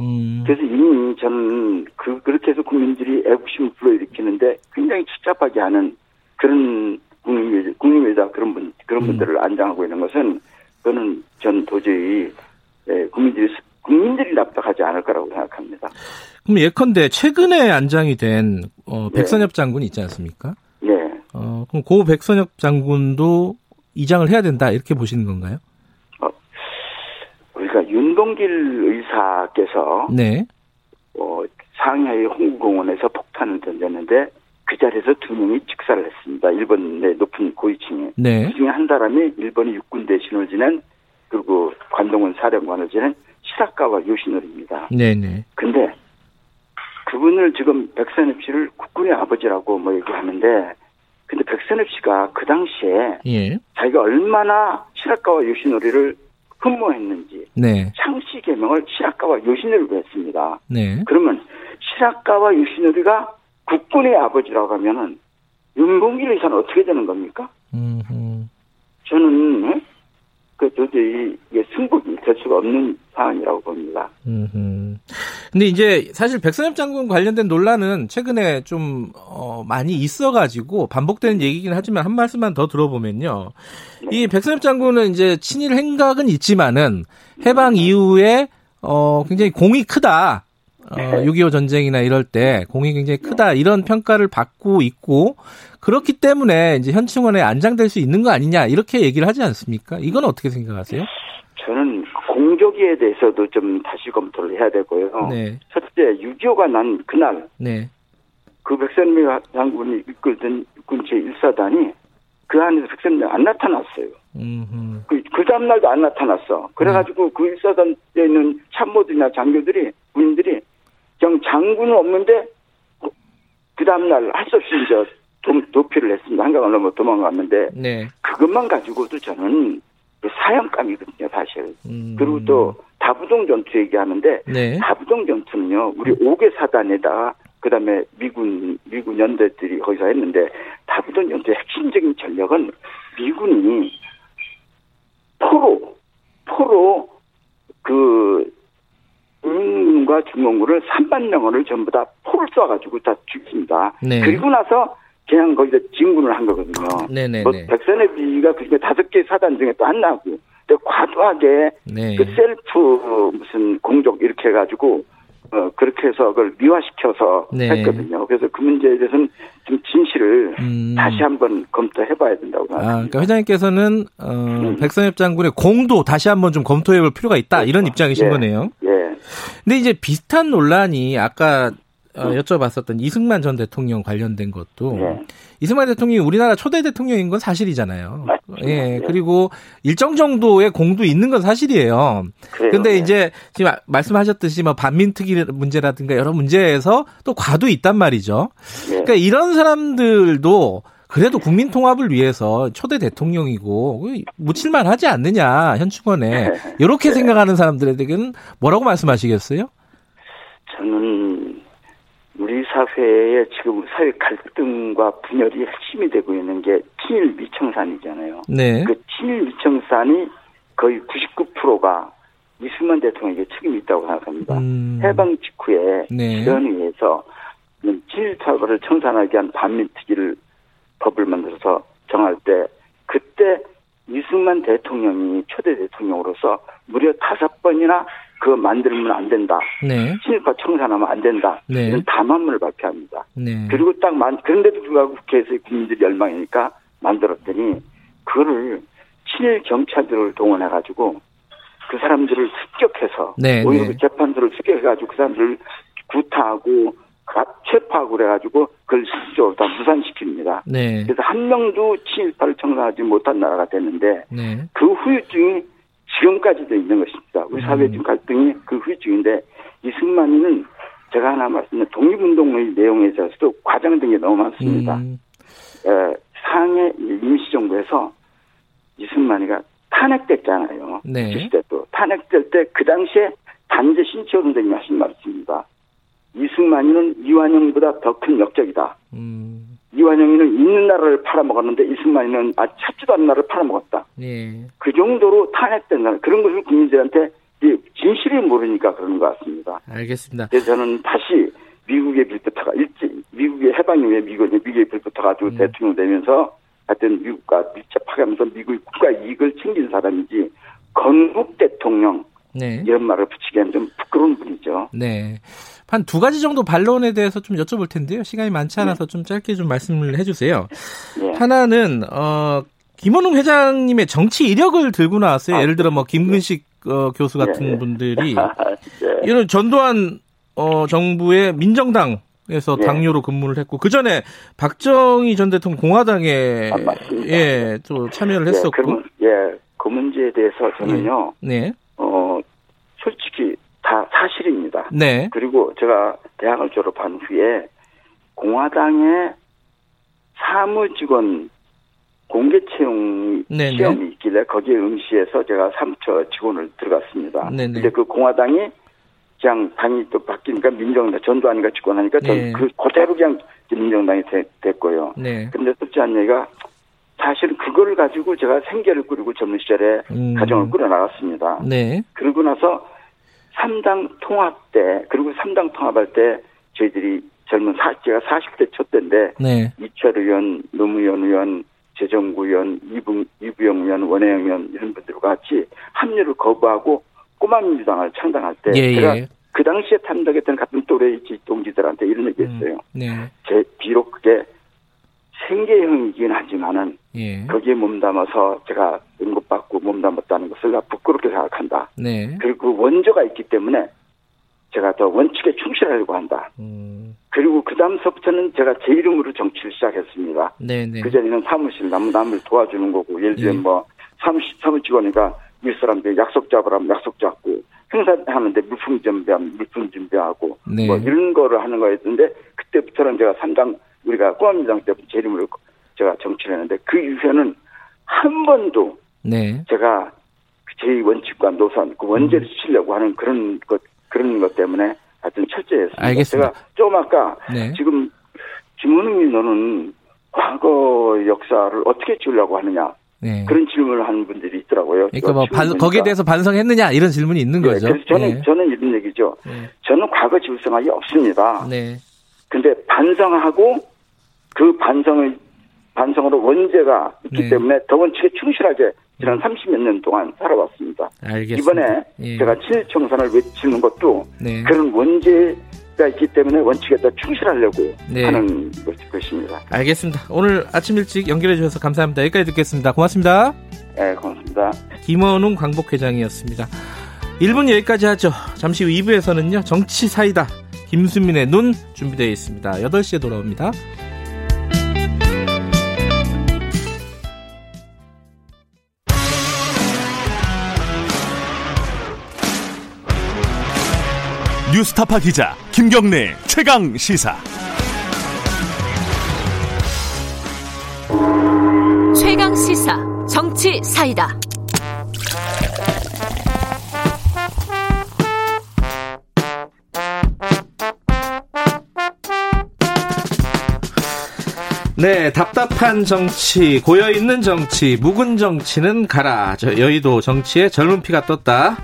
음. 그래서 이미 저는 그 그렇게 해서 국민들이 애국심을 불러일으키는데 굉장히 착잡하게 하는 그런 국민외 국민외다 그런 분 그런 음. 분들을 안장하고 있는 것은 저는 전 도저히 예, 국민들이 국민들이 납득하지 않을 거라고 생각합니다. 그럼 예컨대 최근에 안장이 된 어, 네. 백선엽 네. 장군이 있지 않습니까? 네. 어, 그럼 고 백선엽 장군도 이장을 해야 된다 이렇게 보시는 건가요? 어, 우리가 윤동길 의사께서 네. 어, 상하이 홍구공원에서 폭탄을 던졌는데 그 자리에서 두 명이 직사를 했습니다. 일본의 높은 고위층에. 네. 그 중에 한 사람이 일본의 육군 대신을 지낸 그리고 관동원 사령관을 지낸 시사카와 요시노리입니다. 네네. 근데 그분을 지금 백선엽 씨를 국군의 아버지라고 뭐 얘기하는데 근데 백선엽 씨가 그 당시에 예. 자기가 얼마나 시라카와 요시노리를 흠모했는지 네. 창씨 개명을 시라카와 요시노리로 했습니다. 네. 그러면 시라카와 요시노리가 국군의 아버지라고 하면은 윤봉길 의사는 어떻게 되는 겁니까? 음흠. 저는 그 도저히 이게 승복이 될 수가 없는 상황이라고 봅니다. 음. 근데 이제 사실 백선엽 장군 관련된 논란은 최근에 좀 어, 많이 있어가지고 반복되는 얘기긴 하지만 한 말씀만 더 들어보면요. 네. 이 백선엽 장군은 이제 친일 행각은 있지만은 해방 네. 이후에 어, 굉장히 공이 크다. 어, 6.25 전쟁이나 이럴 때 공이 굉장히 크다 이런 평가를 받고 있고 그렇기 때문에 이제 현충원에 안장될 수 있는 거 아니냐 이렇게 얘기를 하지 않습니까? 이건 어떻게 생각하세요? 저는 공조기에 대해서도 좀 다시 검토를 해야 되고요. 네. 첫째 6.25가 난 그날 네. 그 백선미 장군이 이끌던 군체 1사단이 그 안에서 백선미 안 나타났어요. 그, 그 다음날도 안 나타났어. 그래가지고 음. 그 1사단에 있는 참모들이나 장교들이 군인들이 정 장군은 없는데 그 다음날 할 수 없이 이제 도피를 했습니다. 한강을 넘어 도망갔는데 네. 그것만 가지고도 저는 사형감이거든요, 사실. 음. 그리고 또 다부동 전투 얘기하는데 네. 다부동 전투는요, 우리 5개 사단에다가 그다음에 미군 미군 연대들이 거기서 했는데 다부동 전투의 핵심적인 전력은 미군이 포로 포로 그 인민과 중공군을 3만 명을 전부 다 포를 쏴가지고 다 죽습니다. 네. 그리고 나서 그냥 거기서 진군을 한 거거든요. 네네네. 뭐 백선의 비가 그중에 다섯 개 사단 중에 또 하나고, 또 과도하게 네. 그 셀프 무슨 공적 이렇게 해가지고 어 그렇게 해서 그걸 미화시켜서 네. 했거든요. 그래서 그 문제에 대해서는 좀 진실을 음. 다시 한번 검토해봐야 된다고 생각합니다. 아, 그러니까 회장님께서는 어, 음. 백선엽 장군의 공도 다시 한번 좀 검토해볼 필요가 있다 그렇죠. 이런 입장이신 예. 거네요. 예. 근데 이제 비슷한 논란이 아까 어, 여쭤봤었던 이승만 전 대통령 관련된 것도 네. 이승만 대통령이 우리나라 초대 대통령인 건 사실이잖아요. 맞습니다. 예, 네. 그리고 일정 정도의 공도 있는 건 사실이에요. 그런데 네. 이제 지금 말씀하셨듯이 뭐 반민특위 문제라든가 여러 문제에서 또 과도 있단 말이죠. 네. 그러니까 이런 사람들도 그래도 국민 통합을 위해서 초대 대통령이고 묻힐만 하지 않느냐 현충원에 이렇게 네. 생각하는 사람들에게는 뭐라고 말씀하시겠어요? 저는 우리 사회의 지금 사회 갈등과 분열이 핵심이 되고 있는 게 친일 미청산이잖아요. 네. 그 친일 미청산이 거의 99%가 이승만 대통령에게 책임이 있다고 생각합니다. 음. 해방 직후에 네. 지원위에서 친일 사과를 청산하게 한 반민특위를 법을 만들어서 정할 때 그때 이승만 대통령이 초대 대통령으로서 무려 다섯 번이나 그거 만들면 안 된다. 네. 친일파 청산하면 안 된다. 네. 이런 담화문을 발표합니다. 네. 그리고 딱 만, 그런데도 불구하고 국회에서 국민들이 열망이니까 만들었더니 그거를 친일 경찰들을 동원해가지고 그 사람들을 습격해서 네, 오히려 네. 그 재판들을 습격해가지고 그 사람들을 구타하고 체포하고 그래가지고 그걸 실질적으로 다 무산시킵니다. 네. 그래서 한 명도 친일파를 청산하지 못한 나라가 됐는데 네. 그 후유증이 지금까지도 있는 것입니다. 우리 사회 적 음. 갈등이 그 후유증인데 이승만이는 제가 하나 말씀드린 독립운동의 내용에 있어서도 과장된 게 너무 많습니다. 음. 에, 상해 임시정부에서 이승만이가 탄핵됐잖아요. 네. 주시대 또 탄핵될 때 그 당시에 단재 신치호 선생님이 하신 말씀입니다. 이승만이는 이완영보다 더 큰 역적이다. 음. 이완영이는 있는 나라를 팔아먹었는데 이승만이는 아 찾지도 않은 나라를 팔아먹었다. 예. 그 정도로 탄핵된 나라 그런 것을 국민들한테 진실을 모르니까 그런 것 같습니다. 알겠습니다. 그래서 저는 다시 미국의 빌부터가 일찍 미국의 해방 이후에 미국의 빌부터 가지고 음. 대통령 되면서 하여튼 미국과 밀접하게 하면서 미국의 국가 이익을 챙긴 사람이지 건국 대통령 네. 이런 말을 붙이기엔 좀 부끄러운 분이죠. 네. 한 두 가지 정도 반론에 대해서 좀 여쭤볼 텐데요. 시간이 많지 않아서 네. 좀 짧게 좀 말씀을 해주세요. 네. 하나는 어 김원웅 회장님의 정치 이력을 들고 나왔어요. 아, 예를 들어 뭐 김근식 어, 교수 같은 네. 분들이 네. 이런 전두환 어, 정부의 민정당 에서 예. 당뇨로 근무를 했고 그 전에 박정희 전 대통령 공화당에 아, 예, 또 참여를 예, 했었고 그러면, 예, 그 문제에 대해서 저는요. 네. 어, 솔직히 다 사실입니다. 네. 그리고 제가 대학을 졸업한 후에 공화당의 사무직원 공개 채용 네네. 시험이 있길래 거기에 응시해서 제가 사무처 직원을 들어갔습니다. 네네. 근데 그 공화당이 그냥 당이 또 바뀌니까 민정당 전두환이가 집권하니까 네. 그 그대로 그냥 민정당이 되, 됐고요. 네. 근데 섭지한 얘기가 사실 그걸 가지고 제가 생계를 꾸리고 젊은 시절에 음. 가정을 꾸려 나갔습니다. 네. 그러고 나서 3당 통합 때 그리고 3당 통합할 때 저희들이 젊은 사, 제가 40대 초 때인데 네. 이철 의원, 노무현 의원, 재정구 의원, 이부, 이부영 의원, 원혜영 의원 이런 분들과 같이 합류를 거부하고 꼬마 민주당을 창당할 때 예, 제가 예. 그 당시에 참석했던 같은 또래 동지들한테 이런 얘기했어요. 음, 네. 제 비록 그게 생계형이긴 하지만은 예. 거기에 몸담아서 제가 응급받고 몸담았다는 것을 부끄럽게 생각한다. 네. 그리고 그 원조가 있기 때문에 제가 더 원칙에 충실하려고 한다. 음. 그리고 그 다음서부터는 제가 제 이름으로 정치를 시작했습니다. 네네. 네. 그전에는 사무실 남, 남을 도와주는 거고, 예를 들면 예. 뭐, 사무실, 사무직원이니까 윗사람들 약속 잡으라면 약속 잡고, 행사하는데 물품 준비하면 물품 준비하고, 네. 뭐 이런 거를 하는 거였는데, 그때부터는 제가 삼당, 우리가 때부터 제 이름으로 제가 정치를 했는데, 그 이후에는 한 번도 네. 제가 제 원칙과 노선, 그 원죄를 지키려고 하는 그런 것, 그런 것 때문에 하여튼 철저했습니다. 알겠습니다. 제가 좀 아까 네. 지금 김은웅이 너는 과거 역사를 어떻게 지우려고 하느냐. 네. 그런 질문을 하는 분들이 있더라고요. 그러니까 뭐 반, 거기에 대해서 반성했느냐 이런 질문이 있는 네, 거죠. 그래서 저는 네. 저는 이런 얘기죠. 네. 저는 과거 지울 생각이 없습니다. 네. 근데 반성하고 그 반성을 반성으로 원죄가 있기 네. 때문에 더 원칙에 충실하게 지난 30몇 년 동안 살아왔습니다. 알겠습니다. 이번에 예. 제가 친일청산을 외치는 것도 네. 그런 원죄가 있기 때문에 원칙에 더 충실하려고 네. 하는 것입니다. 알겠습니다. 오늘 아침 일찍 연결해 주셔서 감사합니다. 여기까지 듣겠습니다. 고맙습니다. 네, 고맙습니다. 김원웅 광복회장이었습니다. 1분 여기까지 하죠. 잠시 후 2부에서는요. 정치 사이다. 김수민의 눈 준비되어 있습니다. 8시에 돌아옵니다. 뉴스타파 기자 김경래 최강 시사. 최강 시사 정치 사이다. 네, 답답한 정치, 고여 있는 정치, 묵은 정치는 가라. 저 여의도 정치에 젊은 피가 떴다.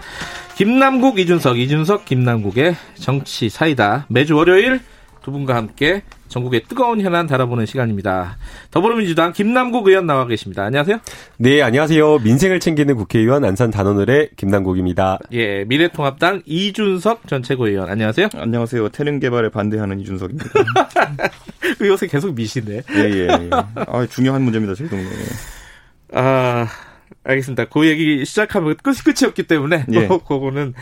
김남국, 이준석, 이준석, 김남국의 정치 사이다. 매주 월요일 두 분과 함께 전국의 뜨거운 현안 달아보는 시간입니다. 더불어민주당 김남국 의원 나와 계십니다. 안녕하세요. 네, 안녕하세요. 민생을 챙기는 국회의원 안산 단원을의 김남국입니다. 예, 미래통합당 이준석 전 최고위원. 안녕하세요. 안녕하세요. 태릉 개발에 반대하는 이준석입니다. 그 요새 계속 미시네. 예, 예. 예. 아, 중요한 문제입니다, 제 동네에. 아, 알겠습니다. 그 얘기 시작하면 끝이 끝이었기 때문에 예. 그거는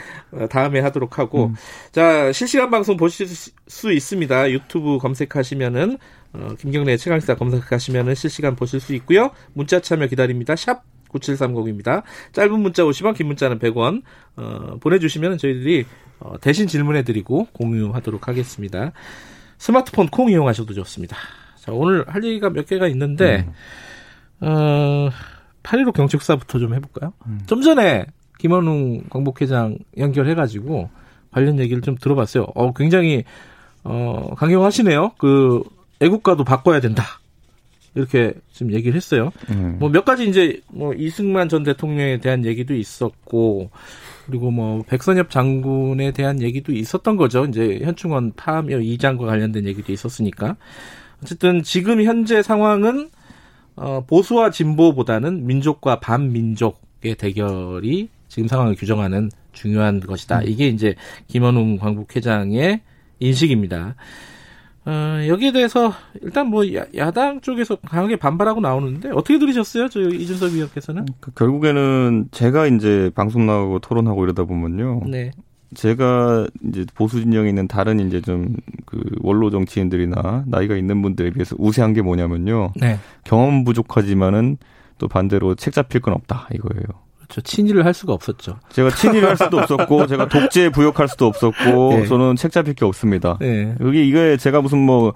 다음에 하도록 하고 음. 자 실시간 방송 보실 수 있습니다. 유튜브 검색하시면은 어, 김경래 최강시사 검색하시면은 실시간 보실 수 있고요. 문자 참여 기다립니다. 샵 9730입니다. 짧은 문자 50원, 긴 문자는 100원 어, 보내주시면 저희들이 어, 대신 질문해드리고 공유하도록 하겠습니다. 스마트폰 콩 이용하셔도 좋습니다. 자 오늘 할 얘기가 몇 개가 있는데 음. 어. 8.15 경책사부터 좀 해볼까요? 음. 좀 전에 김원웅 광복회장 연결해가지고 관련 얘기를 좀 들어봤어요. 어, 굉장히, 어, 강경하시네요. 그, 애국가도 바꿔야 된다. 이렇게 지금 얘기를 했어요. 음. 뭐몇 가지 이제 뭐 이승만 전 대통령에 대한 얘기도 있었고, 그리고 뭐 백선엽 장군에 대한 얘기도 있었던 거죠. 이제 현충원 파묘 이장과 관련된 얘기도 있었으니까. 어쨌든 지금 현재 상황은 어, 보수와 진보보다는 민족과 반민족의 대결이 지금 상황을 규정하는 중요한 것이다. 음. 이게 이제 김원웅 광복회장의 인식입니다. 어, 여기에 대해서 일단 뭐 야, 당 쪽에서 강하게 반발하고 나오는데 어떻게 들으셨어요? 저 이준석 위원께서는? 그 결국에는 제가 이제 방송 나가고 토론하고 이러다 보면요. 네. 제가 이제 보수 진영에 있는 다른 이제 좀 그 원로 정치인들이나 나이가 있는 분들에 비해서 우세한 게 뭐냐면요. 네. 경험 부족하지만은 또 반대로 책 잡힐 건 없다 이거예요. 그렇죠. 친일을 할 수가 없었죠. 제가 친일을 할 수도 없었고, 제가 독재 부역할 수도 없었고, 네. 저는 책 잡힐 게 없습니다. 네. 여기 이게 제가 무슨 뭐,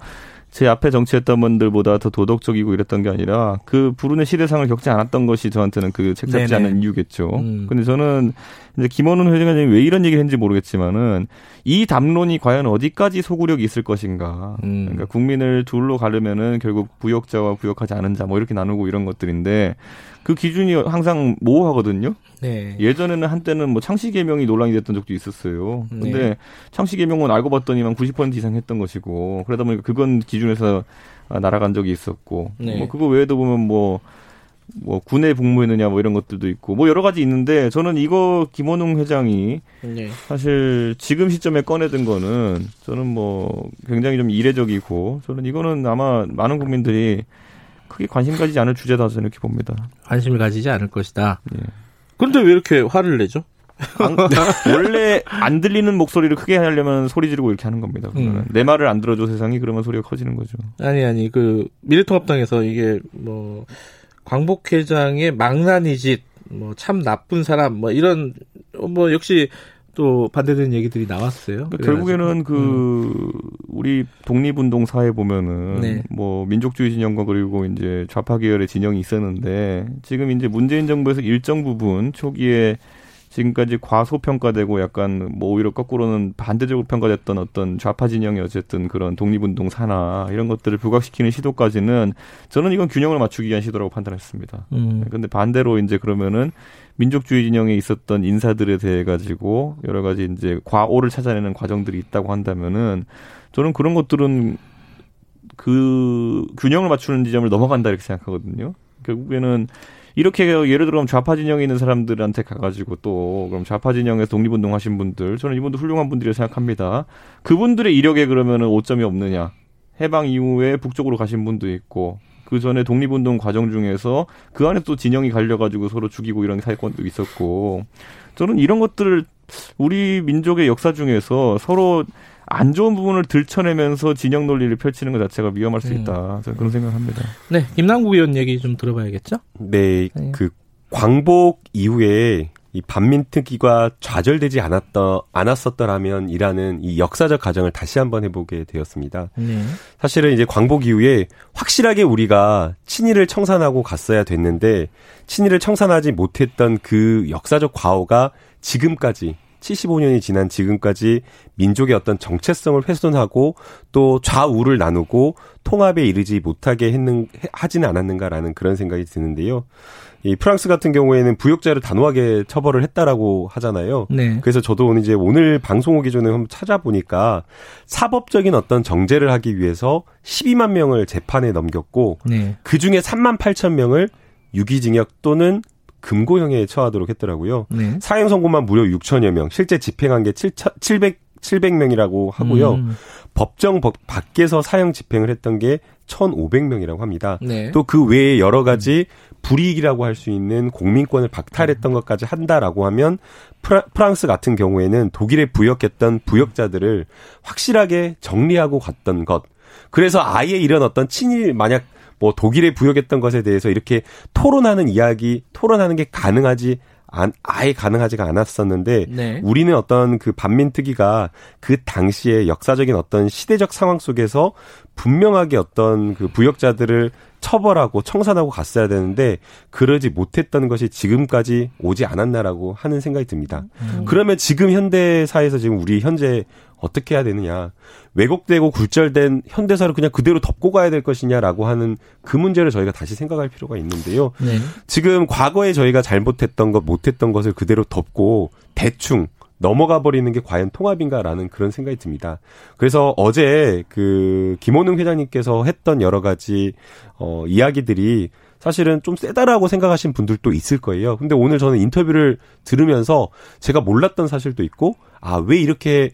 제 앞에 정치했던 분들보다 더 도덕적이고 이랬던 게 아니라 그 부른의 시대상을 겪지 않았던 것이 저한테는 그책 잡지 네네. 않은 이유겠죠. 음. 근데 저는 이제 김원훈 회장이 왜 이런 얘기를 했는지 모르겠지만은 이 담론이 과연 어디까지 소구력이 있을 것인가. 음. 그러니까 국민을 둘로 가르면은 결국 부역자와 부역하지 않은 자 뭐 이렇게 나누고 이런 것들인데 그 기준이 항상 모호하거든요. 네. 예전에는 한때는 뭐 창씨 개명이 논란이 됐던 적도 있었어요. 근데 네. 창씨 개명은 알고 봤더니만 90% 이상 했던 것이고 그러다 보니까 그건 기준에서 날아간 적이 있었고 네. 뭐 그거 외에도 보면 뭐뭐 뭐 군에 복무했느냐 뭐 이런 것들도 있고 뭐 여러 가지 있는데 저는 이거 김원웅 회장이 네. 사실 지금 시점에 꺼내든 거는 저는 뭐 굉장히 좀 이례적이고 저는 이거는 아마 많은 국민들이 크게 관심 가지지 않을 주제다 저는 이렇게 봅니다. 관심을 가지지 않을 것이다. 예. 그런데 왜 이렇게 화를 내죠? 원래 안 들리는 목소리를 크게 하려면 소리 지르고 이렇게 하는 겁니다. 음. 내 말을 안 들어줘 세상이 그러면 소리가 커지는 거죠. 아니 아니 그 미래통합당에서 이게 뭐 광복 회장의 망나니 짓, 뭐 참 나쁜 사람, 뭐 이런 뭐 역시 또 반대되는 얘기들이 나왔어요. 그러니까 결국에는 그 음. 우리 독립운동 사회 보면은 네. 뭐 민족주의 진영과 그리고 이제 좌파 계열의 진영이 있었는데 지금 이제 문재인 정부에서 일정 부분 초기에 지금까지 과소평가되고 약간 뭐 오히려 거꾸로는 반대적으로 평가됐던 어떤 좌파 진영의 어쨌든 그런 독립운동 사나 이런 것들을 부각시키는 시도까지는 저는 이건 균형을 맞추기 위한 시도라고 판단했습니다. 음. 근데 반대로 이제 그러면은 민족주의 진영에 있었던 인사들에 대해 가지고 여러 가지 이제 과오를 찾아내는 과정들이 있다고 한다면은 저는 그런 것들은 그 균형을 맞추는 지점을 넘어간다 이렇게 생각하거든요. 결국에는 이렇게 예를 들어 좌파 진영에 있는 사람들한테 가가지고 또 그럼 좌파 진영에서 독립운동 하신 분들 저는 이분도 훌륭한 분들이라고 생각합니다. 그분들의 이력에 그러면은 오점이 없느냐? 해방 이후에 북쪽으로 가신 분도 있고 그 전에 독립운동 과정 중에서 그 안에 또 진영이 갈려가지고 서로 죽이고 이런 사건도 있었고 저는 이런 것들을 우리 민족의 역사 중에서 서로 안 좋은 부분을 들춰내면서 진영 논리를 펼치는 것 자체가 위험할 수 음. 있다. 저는 그런 생각합니다. 네, 김남국 의원 얘기 좀 들어봐야겠죠? 네, 네. 그 광복 이후에 이 반민특위가 좌절되지 않았더 않았었더라면 이라는 이 역사적 가정을 다시 한번 해보게 되었습니다. 네. 사실은 이제 광복 이후에 확실하게 우리가 친일을 청산하고 갔어야 됐는데 친일을 청산하지 못했던 그 역사적 과오가 지금까지 75년이 지난 지금까지 민족의 어떤 정체성을 훼손하고 또 좌우를 나누고 통합에 이르지 못하게 했는 하지는 않았는가라는 그런 생각이 드는데요. 이 프랑스 같은 경우에는 부역자를 단호하게 처벌을 했다라고 하잖아요. 네. 그래서 저도 오늘 이제 오늘 방송 오기 전에 한번 찾아보니까 사법적인 어떤 정제를 하기 위해서 12만 명을 재판에 넘겼고 네. 그 중에 3만 8천 명을 유기징역 또는 금고형에 처하도록 했더라고요. 네. 사형 선고만 무려 6천여 명, 실제 집행한 게 700, 700명이라고 하고요. 음. 법정 법 밖에서 사형 집행을 했던 게 1,500명이라고 합니다. 네. 또그 외에 여러 가지 불이익이라고 할 수 있는 공민권을 박탈했던 것까지 한다라고 하면 프랑스 같은 경우에는 독일에 부역했던 부역자들을 확실하게 정리하고 갔던 것. 그래서 아예 이런 어떤 친일 만약 뭐 독일에 부역했던 것에 대해서 이렇게 토론하는 이야기, 토론하는 게 가능하지 안, 아예 가능하지가 않았었는데 네. 우리는 어떤 그 반민특위가 그 당시에 역사적인 어떤 시대적 상황 속에서 분명하게 어떤 그 부역자들을 처벌하고 청산하고 갔어야 되는데 그러지 못했던 것이 지금까지 오지 않았나라고 하는 생각이 듭니다. 음. 그러면 지금 현대사에서 지금 우리 현재 어떻게 해야 되느냐. 왜곡되고 굴절된 현대사를 그냥 그대로 덮고 가야 될 것이냐라고 하는 그 문제를 저희가 다시 생각할 필요가 있는데요. 네. 지금 과거에 저희가 잘못했던 것, 못했던 것을 그대로 덮고 대충 넘어가 버리는 게 과연 통합인가라는 그런 생각이 듭니다. 그래서 어제 그 김원웅 회장님께서 했던 여러 가지 어 이야기들이 사실은 좀 세다라고 생각하신 분들도 있을 거예요. 근데 오늘 저는 인터뷰를 들으면서 제가 몰랐던 사실도 있고 아 왜 이렇게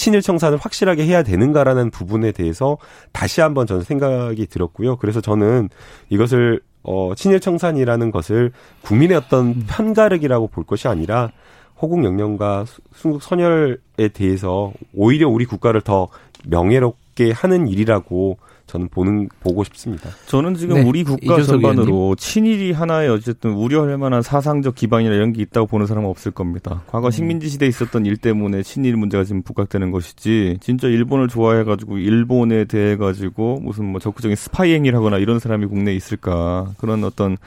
친일 청산을 확실하게 해야 되는가라는 부분에 대해서 다시 한번 저는 생각이 들었고요. 그래서 저는 이것을 어 친일 청산이라는 것을 국민의 어떤 음. 편가르기라고 볼 것이 아니라 호국 영령과 순국 선열에 대해서 오히려 우리 국가를 더 명예롭게 하는 일이라고 저는 보는 보고 싶습니다. 저는 지금 네, 우리 국가 전반으로 친일이 하나의 어쨌든 우려할 만한 사상적 기반이나 이런 게 있다고 보는 사람은 없을 겁니다. 과거 음. 식민지 시대에 있었던 일 때문에 친일 문제가 지금 부각되는 것이지 진짜 일본을 좋아해 가지고 일본에 대해 가지고 무슨 뭐 적극적인 스파이 행위를 하거나 이런 사람이 국내에 있을까 그런 어떤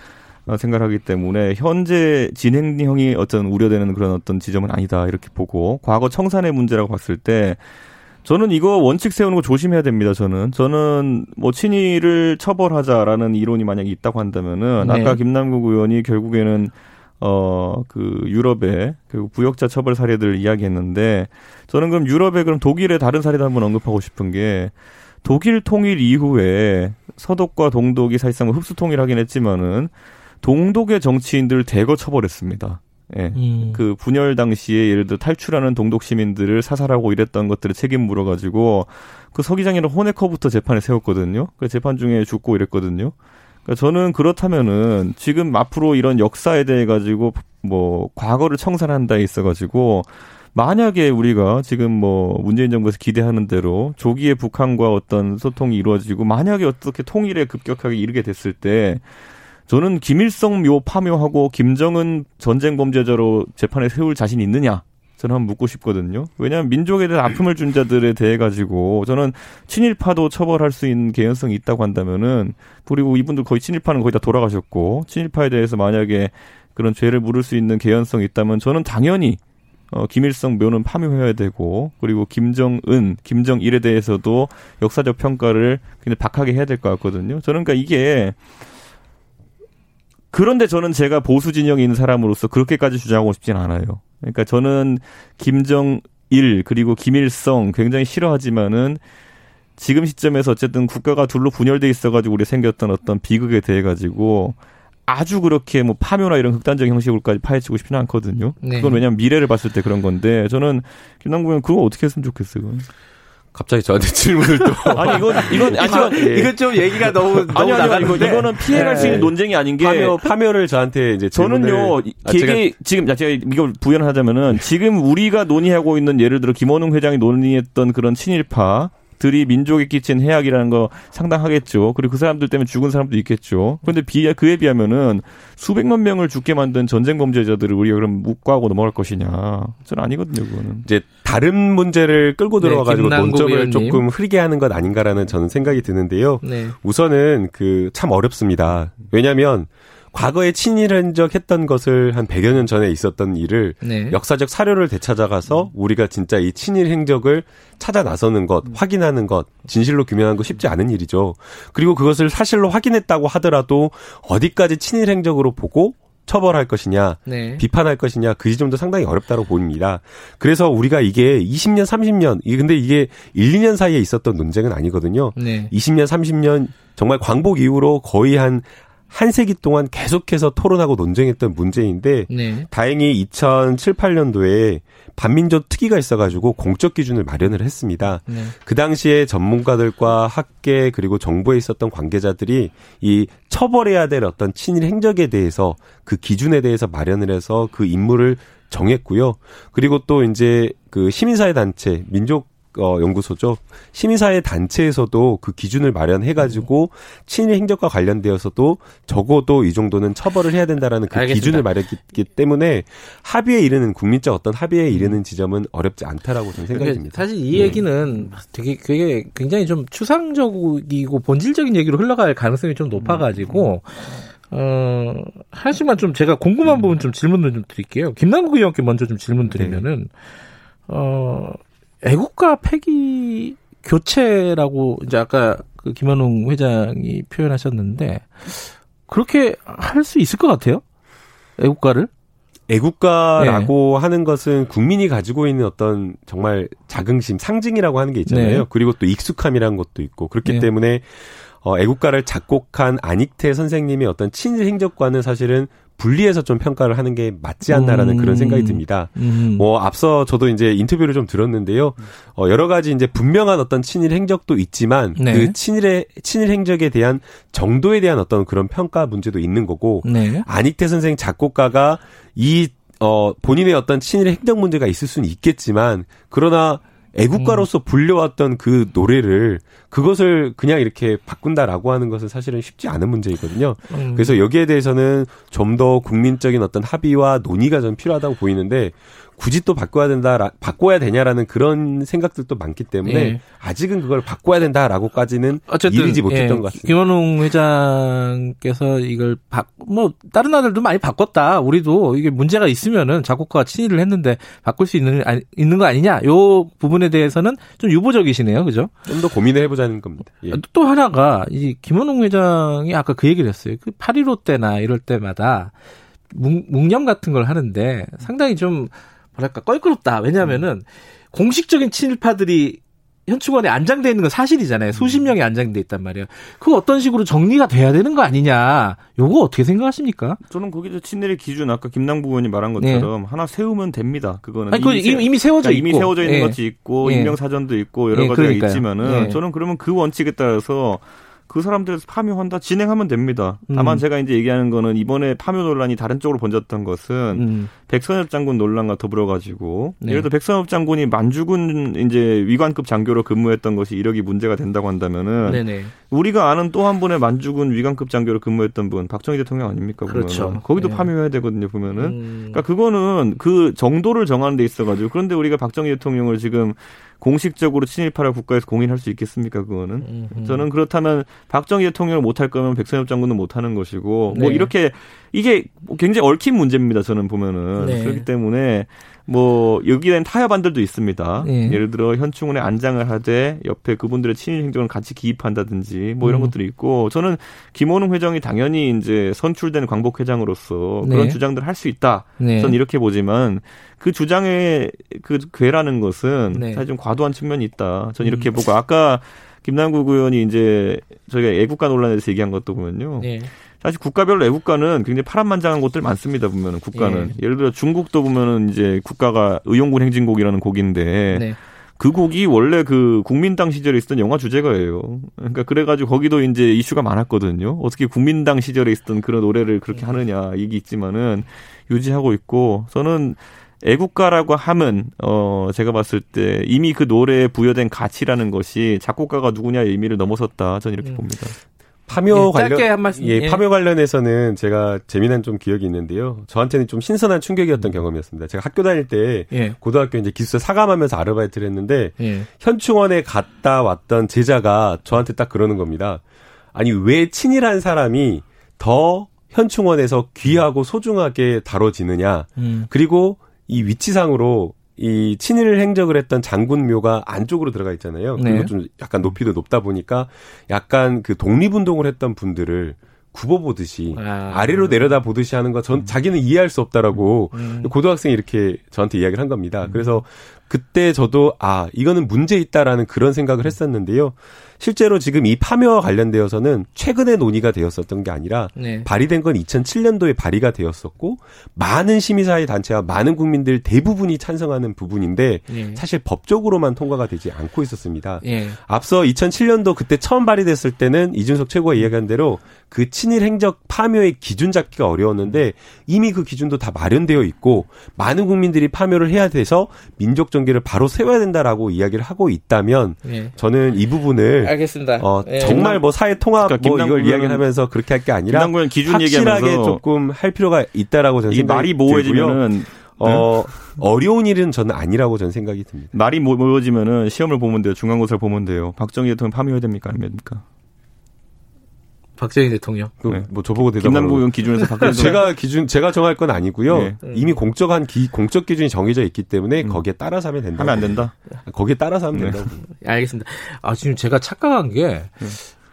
생각을 하기 때문에 현재 진행형이 어떤 우려되는 그런 어떤 지점은 아니다 이렇게 보고 과거 청산의 문제라고 봤을 때 저는 이거 원칙 세우는 거 조심해야 됩니다. 저는 저는 뭐 친일을 처벌하자라는 이론이 만약에 있다고 한다면은 네. 아까 김남국 의원이 결국에는 어 그 유럽의 그 부역자 처벌 사례들을 이야기했는데 저는 그럼 유럽의 그럼 독일의 다른 사례도 한번 언급하고 싶은 게 독일 통일 이후에 서독과 동독이 사실상 흡수 통일하긴 했지만은 동독의 정치인들 대거 처벌했습니다. 예. 음. 그 분열 당시에 예를 들어 탈출하는 동독 시민들을 사살하고 이랬던 것들을 책임 물어가지고 그 서기장이랑 호네커부터 재판에 세웠거든요. 그 재판 중에 죽고 이랬거든요. 그러니까 저는 그렇다면은 지금 앞으로 이런 역사에 대해 가지고 뭐 과거를 청산한다 있어 가지고 만약에 우리가 지금 뭐 문재인 정부에서 기대하는 대로 조기에 북한과 어떤 소통이 이루어지고 만약에 어떻게 통일에 급격하게 이르게 됐을 때 저는 김일성 묘 파묘하고 김정은 전쟁 범죄자로 재판에 세울 자신 있느냐? 저는 한번 묻고 싶거든요. 왜냐하면 민족에 대한 아픔을 준 자들에 대해 가지고 저는 친일파도 처벌할 수 있는 개연성이 있다고 한다면은 그리고 이분들 거의 친일파는 거의 다 돌아가셨고 친일파에 대해서 만약에 그런 죄를 물을 수 있는 개연성이 있다면 저는 당연히 어, 김일성 묘는 파묘해야 되고 그리고 김정은, 김정일에 대해서도 역사적 평가를 굉장히 박하게 해야 될 것 같거든요. 저는 그러니까 이게 그런데 저는 제가 보수 진영에 있는 사람으로서 그렇게까지 주장하고 싶진 않아요. 그러니까 저는 김정일 그리고 김일성 굉장히 싫어하지만은 지금 시점에서 어쨌든 국가가 둘로 분열돼 있어가지고 우리 생겼던 어떤 비극에 대해 가지고 아주 그렇게 뭐 파묘나 이런 극단적인 형식으로까지 파헤치고 싶지는 않거든요. 네. 그건 왜냐하면 미래를 봤을 때 그런 건데 저는 김남국 의원 그거 어떻게 했으면 좋겠어요. 갑자기 저한테 질문을 또 아니 이건 이건 아니 이건 예. 이건 좀 얘기가 너무 아니 아니 아니 이거 이거는 피해갈 네. 수 있는 논쟁이 아닌 게 파묘 파묘를 저한테 이제 저는요 아, 제가 지금 제가 이걸 부연하자면은 지금 우리가 논의하고 있는 예를 들어 김원웅 회장이 논의했던 그런 친일파 들이 민족에 끼친 해악이라는 거 상당하겠죠. 그리고 그 사람들 때문에 죽은 사람도 있겠죠. 그런데 비 그에 비하면은 수백만 명을 죽게 만든 전쟁 범죄자들을 우리가 그럼 묵과하고 넘어갈 것이냐? 저는 아니거든요. 그거는 이제 다른 문제를 끌고 네, 들어와 가지고 네, 논점을 의원님. 조금 흐리게 하는 것 아닌가라는 저는 생각이 드는데요. 네. 우선은 그 참 어렵습니다. 왜냐하면 과거에 친일 행적했던 것을 한 100여 년 전에 있었던 일을 네. 역사적 사료를 되찾아가서 우리가 진짜 이 친일 행적을 찾아 나서는 것, 음. 확인하는 것, 진실로 규명하는 거 쉽지 않은 일이죠. 그리고 그것을 사실로 확인했다고 하더라도 어디까지 친일 행적으로 보고 처벌할 것이냐, 네. 비판할 것이냐, 그 지점도 상당히 어렵다고 보입니다. 그래서 우리가 이게 20년, 30년, 근데 이게 1, 2년 사이에 있었던 논쟁은 아니거든요. 네. 20년, 30년, 정말 광복 이후로 거의 한 한 세기 동안 계속해서 토론하고 논쟁했던 문제인데 네. 다행히 2007, 8년도에 반민족 특위가 있어가지고 공적 기준을 마련을 했습니다. 네. 그 당시에 전문가들과 학계 그리고 정부에 있었던 관계자들이 이 처벌해야 될 어떤 친일 행적에 대해서 그 기준에 대해서 마련을 해서 그 임무를 정했고요. 그리고 또 이제 그 시민사회 단체, 민족 어, 연구소죠. 시민사회 단체에서도 그 기준을 마련해가지고 친일 행적과 관련되어서도 적어도 이 정도는 처벌을 해야 된다라는 그 알겠습니다. 기준을 마련했기 때문에 합의에 이르는 국민적 어떤 합의에 이르는 지점은 어렵지 않다라고 저는 생각이 그러니까 듭니다. 사실 이 얘기는 네. 되게 되게 굉장히 좀 추상적이고 본질적인 얘기로 흘러갈 가능성이 좀 높아가지고. 어, 하지만 좀 제가 궁금한 부분 좀 질문을 좀 드릴게요. 김남국 의원께 먼저 좀 질문 드리면은, 네. 어, 애국가 폐기 교체라고 이제 아까 그 김현웅 회장이 표현하셨는데 그렇게 할 수 있을 것 같아요? 애국가를? 애국가라고 네. 하는 것은 국민이 가지고 있는 어떤 정말 자긍심, 상징이라고 하는 게 있잖아요. 네. 그리고 또 익숙함이라는 것도 있고 그렇기 네. 때문에 어, 애국가를 작곡한 안익태 선생님의 어떤 친일 행적과는 사실은 분리해서 좀 평가를 하는 게 맞지 않나라는 음. 그런 생각이 듭니다. 음. 뭐 앞서 저도 이제 인터뷰를 좀 들었는데요. 어 여러 가지 이제 분명한 어떤 친일 행적도 있지만 네. 그 친일의 친일 행적에 대한 정도에 대한 어떤 그런 평가 문제도 있는 거고 네. 안익태 선생 작곡가가 이 어, 본인의 어떤 친일 행정 문제가 있을 수는 있겠지만, 그러나 애국가로서 음. 불려왔던 그 노래를 그것을 그냥 이렇게 바꾼다라고 하는 것은 사실은 쉽지 않은 문제이거든요. 음. 그래서 여기에 대해서는 좀 더 국민적인 어떤 합의와 논의가 좀 필요하다고 보이는데 굳이 또 바꿔야 된다, 바꿔야 되냐라는 그런 생각들도 많기 때문에 예. 아직은 그걸 바꿔야 된다라고까지는 어쨌든 이르지 못했던 예. 것 같습니다. 김원웅 회장께서 이걸 바, 뭐 다른 나라들도 많이 바꿨다. 우리도 이게 문제가 있으면은 작곡가가 친일을 했는데 바꿀 수 있는 있는 거 아니냐? 요 부분에 대해서는 좀 유보적이시네요, 그죠? 좀 더 고민을 해보자는 겁니다. 예. 또 하나가 이 김원웅 회장이 아까 그 얘기를 했어요. 그 8.15 때나 이럴 때마다 묵념 같은 걸 하는데 상당히 좀 뭐랄까 껄끄럽다. 왜냐하면은 음. 공식적인 친일파들이 현충원에 안장돼 있는 건 사실이잖아요. 수십 음. 명이 안장돼 있단 말이에요. 그 어떤 식으로 정리가 돼야 되는 거 아니냐. 요거 어떻게 생각하십니까? 저는 거기서 친일의 기준 아까 김남국 의원이 말한 것처럼 네. 하나 세우면 됩니다. 그거는 아니, 이미, 이미, 세워져 그러니까 이미 세워져 있는 예. 것이 있고 예. 인명 사전도 있고 여러 예, 가지가 그러니까요. 있지만은 예. 저는 그러면 그 원칙에 따라서 그 사람들에서 파묘한다 진행하면 됩니다. 다만 음. 제가 이제 얘기하는 거는 이번에 파묘 논란이 다른 쪽으로 번졌던 것은 음. 백선엽 장군 논란과 더불어 가지고 네. 예를 들어 백선엽 장군이 만주군 이제 위관급 장교로 근무했던 것이 이력이 문제가 된다고 한다면은 네네. 우리가 아는 또 한 분의 만주군 위관급 장교로 근무했던 분 박정희 대통령 아닙니까? 그렇죠. 거기도 네. 파묘해야 되거든요. 보면은 음. 그러니까 그거는 그 정도를 정하는 데 있어 가지고 그런데 우리가 박정희 대통령을 지금 공식적으로 친일파를 국가에서 공인할 수 있겠습니까? 그거는 음흠. 저는 그렇다면 박정희 대통령을 못할 거면 백선엽 장군은 못하는 것이고 뭐 네. 뭐 이렇게 이게 굉장히 얽힌 문제입니다. 저는 보면은 네. 그렇기 때문에 뭐 여기에는 타협안들도 있습니다. 네. 예를 들어 현충원에 안장을 하되 옆에 그분들의 친일 행정을 같이 기입한다든지 뭐 이런 음. 것들이 있고 저는 김원웅 회장이 당연히 이제 선출된 광복 회장으로서 그런 네. 주장들을 할 수 있다. 네. 저는 이렇게 보지만 그 주장의 그 괴라는 것은 네. 사실 좀 과도한 측면이 있다. 저는 이렇게 음. 보고 아까 김남국 의원이 이제 저희가 애국가 논란에 대해서 얘기한 것도 보면요. 네. 사실 국가별로 애국가는 굉장히 파란만장한 곳들 많습니다 보면은 국가는 예. 를 들어 중국도 보면은 이제 국가가 의용군 행진곡이라는 곡인데 네. 그 곡이 원래 그 국민당 시절에 있었던 영화 주제가예요. 그러니까 그래가지고 거기도 이제 이슈가 많았거든요. 어떻게 국민당 시절에 있었던 그런 노래를 그렇게 하느냐 얘기 있지만은 유지하고 있고 저는 애국가라고 함은 어 제가 봤을 때 이미 그 노래에 부여된 가치라는 것이 작곡가가 누구냐의 의미를 넘어섰다 저는 이렇게 음. 봅니다. 파묘 예, 관련 한 말씀. 예, 예, 파묘 관련해서는 제가 재미난 좀 기억이 있는데요. 저한테는 좀 신선한 충격이었던 음. 경험이었습니다. 제가 학교 다닐 때 예. 고등학교 이제 기숙사 사감하면서 아르바이트를 했는데 예. 현충원에 갔다 왔던 제자가 저한테 딱 그러는 겁니다. 아니 왜 친일한 사람이 더 현충원에서 귀하고 소중하게 다뤄지느냐. 음. 그리고 이 위치상으로 이 친일 행적을 했던 장군묘가 안쪽으로 들어가 있잖아요. 그리고 네. 좀 약간 높이도 높다 보니까 약간 그 독립운동을 했던 분들을 굽어보듯이 아. 래로 내려다 보듯이 하는 거전 음. 자기는 이해할 수 없다라고 음. 고등학생이 이렇게 저한테 이야기를 한 겁니다. 음. 그래서 그때 저도 아 이거는 문제 있다라는 그런 생각을 했었는데요. 실제로 지금 이 파묘와 관련되어서는 최근에 논의가 되었었던 게 아니라 네. 발의된 건 2007년도에 발의가 되었었고 많은 시민사회 단체와 많은 국민들 대부분이 찬성하는 부분인데 네. 사실 법적으로만 통과가 되지 않고 있었습니다. 네. 앞서 2007년도 그때 처음 발의됐을 때는 이준석 최고가 이야기한 대로 그 친일 행적 파묘의 기준 잡기가 어려웠는데 이미 그 기준도 다 마련되어 있고 많은 국민들이 파묘를 해야 돼서 민족 정계를 바로 세워야 된다라고 이야기를 하고 있다면 네. 저는 이 부분을 알겠습니다. 어, 네. 정말 뭐 사회 통합 그러니까 뭐 이걸 이야기하면서 그렇게 할 게 아니라 기준 확실하게 조금 할 필요가 있다라고 저는 생각이 말이 모호해지면은 어, 어려운 일은 저는 아니라고 저는 생각이 듭니다. 말이 모여지면은 시험을 보면 돼요. 중간고사를 보면 돼요. 박정희 대통령 파묘해야 됩니까? 안 됩니까? 박정희 대통령. 그, 네. 뭐 저보고 대답. 김남국 의원 기준에서 박정희 제가 기준 제가 정할 건 아니고요. 네. 이미 공적한 기, 공적 기준이 정해져 있기 때문에 음. 거기에 따라서 하면 된다. 하면 안 된다. 거기에 따라서 하면 네. 된다고. 알겠습니다. 아 지금 제가 착각한 게 네.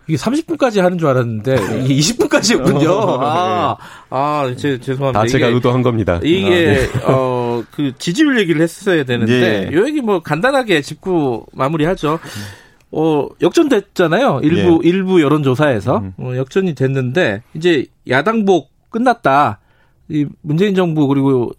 이게 30분까지 하는 줄 알았는데 이게 20분까지였군요. 어, 네. 아, 아, 제, 죄송합니다. 다 제가 의도한 겁니다. 이게 아, 네. 어그 지지율 얘기를 했어야 되는데 예. 요 얘기 뭐 간단하게 짚고 마무리하죠. 어, 역전됐잖아요. 일부, 예. 일부 여론조사에서. 음. 어, 역전이 됐는데, 이제 야당복 끝났다. 이 문재인 정부 그리고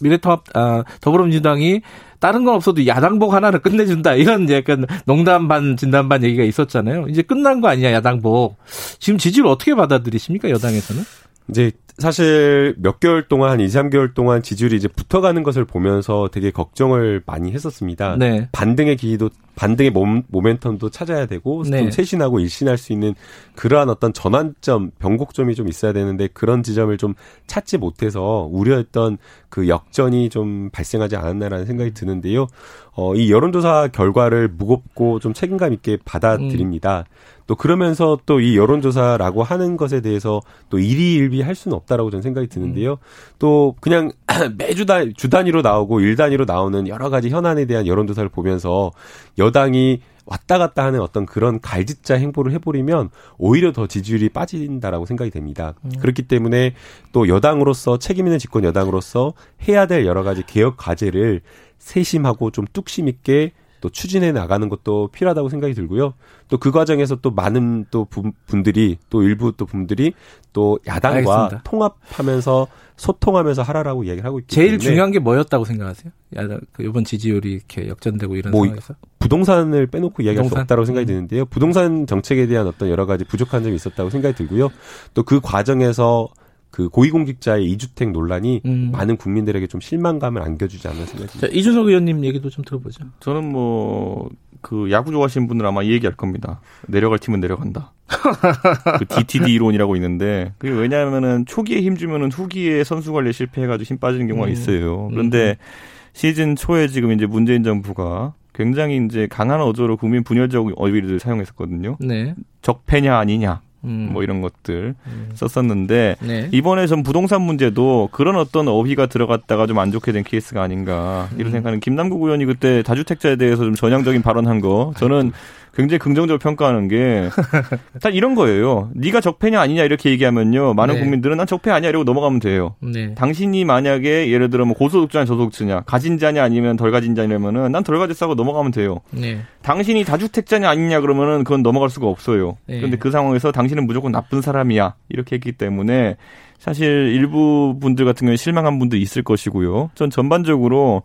미래통합 아, 더불어민주당이 다른 건 없어도 야당복 하나를 끝내준다 이런 약간 농담 반 진담 반 얘기가 있었잖아요. 이제 끝난 거 아니냐 야당복. 지금 지지를 어떻게 받아들이십니까 여당에서는? 이제 사실 몇 개월 동안 한 2, 3개월 동안 지지율이 이제 붙어가는 것을 보면서 되게 걱정을 많이 했었습니다. 네. 반등의 기회도 반등의 몸, 모멘텀도 찾아야 되고 네. 좀 쇄신하고 일신할 수 있는 그러한 어떤 전환점, 변곡점이 좀 있어야 되는데 그런 지점을 좀 찾지 못해서 우려했던 그 역전이 좀 발생하지 않았나라는 생각이 드는데요. 어, 이 여론조사 결과를 무겁고 좀 책임감 있게 받아들입니다. 음. 또 그러면서 또 이 여론조사라고 하는 것에 대해서 또 일희일비 할 수는 없다라고 저는 생각이 드는데요. 음. 또 그냥 매주 단, 주 단위로 나오고 일 단위로 나오는 여러 가지 현안에 대한 여론조사를 보면서 여당이 왔다 갔다 하는 어떤 그런 갈짓자 행보를 해버리면 오히려 더 지지율이 빠진다라고 생각이 됩니다. 음. 그렇기 때문에 또 여당으로서 책임 있는 집권 여당으로서 해야 될 여러 가지 개혁 과제를 세심하고 좀 뚝심 있게 또 추진해 나가는 것도 필요하다고 생각이 들고요. 또 그 과정에서 또 많은 또 분들이 또 일부 또 분들이 또 야당과 알겠습니다. 통합하면서 소통하면서 하라라고 이야기를 하고 있기 제일 때문에 중요한 게 뭐였다고 생각하세요? 야당 그 이번 지지율이 이렇게 역전되고 이런 뭐 상황에서 부동산을 빼놓고 이야기할 부동산? 수 없다고 생각이 음. 드는데요. 부동산 정책에 대한 어떤 여러 가지 부족한 점이 있었다고 생각이 들고요. 또 그 과정에서 그 고위공직자의 이주택 논란이 음. 많은 국민들에게 좀 실망감을 안겨주지 않는 생각이 듭니다. 이준석 의원님 얘기도 좀 들어보죠. 저는 뭐, 그 야구 좋아하시는 분들 아마 이 얘기 할 겁니다. 내려갈 팀은 내려간다. 그 DTD 이론이라고 있는데, 그게 왜냐하면은 초기에 힘주면은 후기에 선수 관리에 실패해가지고 힘 빠지는 경우가 음. 있어요. 그런데 음. 시즌 초에 지금 이제 문재인 정부가 굉장히 이제 강한 어조로 국민 분열적 어휘를 사용했었거든요. 네. 적폐냐 아니냐. 음. 뭐 이런 것들 음. 썼었는데 네. 이번에 좀 부동산 문제도 그런 어떤 어휘가 들어갔다가 좀 안 좋게 된 케이스가 아닌가 이런 음. 생각하는 김남국 의원이 그때 다주택자에 대해서 좀 전향적인 발언한 거 저는 굉장히 긍정적으로 평가하는 게 다 이런 거예요. 네가 적폐냐 아니냐 이렇게 얘기하면요. 많은 네. 국민들은 난 적폐 아니야 이러고 넘어가면 돼요. 네. 당신이 만약에 예를 들어 뭐 고소득자냐 저소득자냐 가진 자냐 아니면 덜 가진 자냐면은 난 덜 가졌다고 넘어가면 돼요. 네. 당신이 다주택자냐 아니냐 그러면은 그건 넘어갈 수가 없어요. 네. 그런데 그 상황에서 당신 은 무조건 나쁜 사람이야 이렇게 했기 때문에 사실 일부 분들 같은 경우에 실망한 분도 있을 것이고요. 전 전반적으로